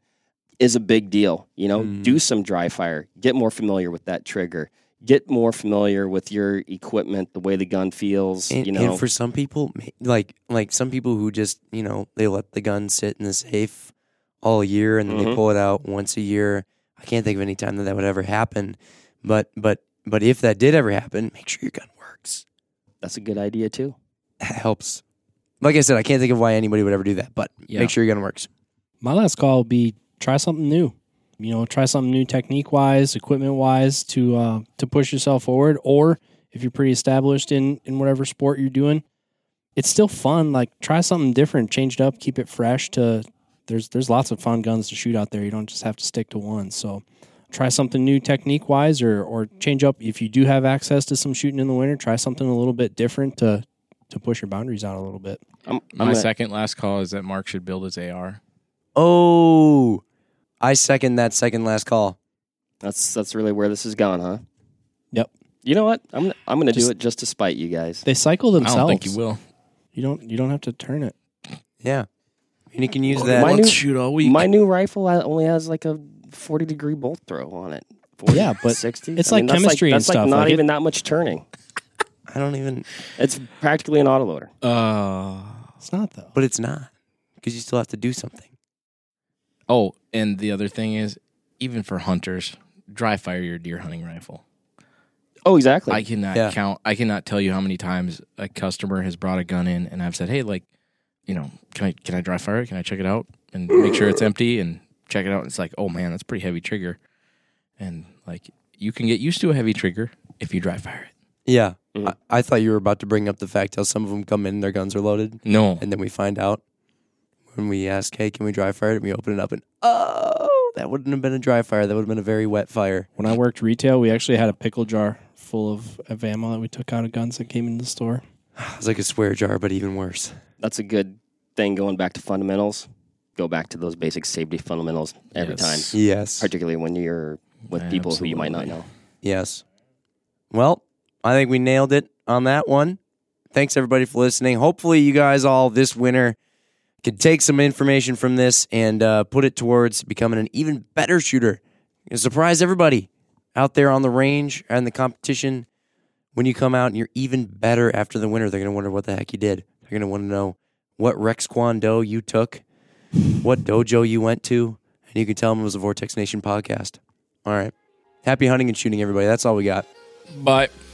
Speaker 4: is a big deal. You know,
Speaker 1: Mhm.
Speaker 4: do some dry fire, get more familiar with that trigger, get more familiar with your equipment, the way the gun feels.
Speaker 1: And,
Speaker 4: you know,
Speaker 1: and for some people, like like some people who just you know they let the gun sit in the safe all year and then they
Speaker 4: Mhm.
Speaker 1: pull it out once a year. I can't think of any time that that would ever happen. But but but if that did ever happen, make sure your gun works.
Speaker 4: that's a good idea too.
Speaker 1: That helps. Like I said, I can't think of why anybody would ever do that. But
Speaker 3: Yeah.
Speaker 1: make sure your gun works.
Speaker 2: My last call would be try something new. You know, try something new technique wise, equipment wise to uh, to push yourself forward. Or if you're pretty established in in whatever sport you're doing, it's still fun. Like try something different, change it up, keep it fresh. To there's there's lots of fun guns to shoot out there. You don't just have to stick to one. So try something new technique wise, or or change up. If you do have access to some shooting in the winter, try something a little bit different to to push your boundaries out a little bit.
Speaker 4: I'm, I'm
Speaker 3: My
Speaker 4: gonna-
Speaker 3: second last call is that Mark should build his AR.
Speaker 1: Oh, I second that second last call.
Speaker 4: That's that's really where this has gone, huh?
Speaker 2: Yep.
Speaker 4: You know what? I'm gonna- I'm going to do it just to spite you guys.
Speaker 2: They cycle
Speaker 3: I
Speaker 2: themselves.
Speaker 3: don't think you will.
Speaker 2: You don't you don't have to turn it.
Speaker 1: Yeah, and you can use that.
Speaker 4: my new-
Speaker 3: shoot all week.
Speaker 4: My new rifle ha- only has like a 40 degree bolt throw on it. 40,
Speaker 2: Yeah, but
Speaker 4: 60.
Speaker 2: it's
Speaker 4: I
Speaker 2: like
Speaker 4: mean, that's
Speaker 2: chemistry and
Speaker 4: that's
Speaker 2: stuff,
Speaker 4: Like not
Speaker 2: like it-
Speaker 4: even that much turning.
Speaker 1: I don't even,
Speaker 4: It's practically an autoloader.
Speaker 3: Uh,
Speaker 2: It's not though.
Speaker 1: but it's not because you still have to do something.
Speaker 3: oh, and the other thing is, even for hunters, dry fire your deer hunting rifle.
Speaker 4: Oh, exactly.
Speaker 3: I cannot
Speaker 1: Yeah.
Speaker 3: count. I cannot tell you how many times a customer has brought a gun in, and I've said, "Hey, like, you know, can I can I dry fire it? Can I check it out and make sure it's empty and check it out?" And it's like, "Oh man, that's a pretty heavy trigger," and like you can get used to a heavy trigger if you dry fire it.
Speaker 1: Yeah,
Speaker 4: Mhm.
Speaker 1: I, I thought you were about to bring up the fact how some of them come in and their guns are loaded.
Speaker 3: No,
Speaker 1: And then we find out when we ask, hey, can we dry fire it? And we open it up and, oh, that wouldn't have been a dry fire. That would have been a very wet fire.
Speaker 2: When I worked retail, we actually had a pickle jar full of, of ammo that we took out of guns that came in the store.
Speaker 1: It's like a swear jar, but even worse.
Speaker 4: That's a good thing going back to fundamentals. Go back to those basic safety fundamentals every
Speaker 3: Yes.
Speaker 4: time,
Speaker 1: Yes.
Speaker 4: particularly when you're with people who you might not know.
Speaker 1: Yes. Well, I think we nailed it on that one. Thanks everybody for listening. Hopefully, you guys all this winter can take some information from this and uh, put it towards becoming an even better shooter. And surprise everybody out there on the range and the competition. When you come out and you're even better after the winter, they're going to wonder what the heck you did. They're going to want to know what Rex Kwon you took, what dojo you went to, and you can tell them it was a Vortex Nation podcast. All right. Happy hunting and shooting, everybody. That's all we got.
Speaker 3: but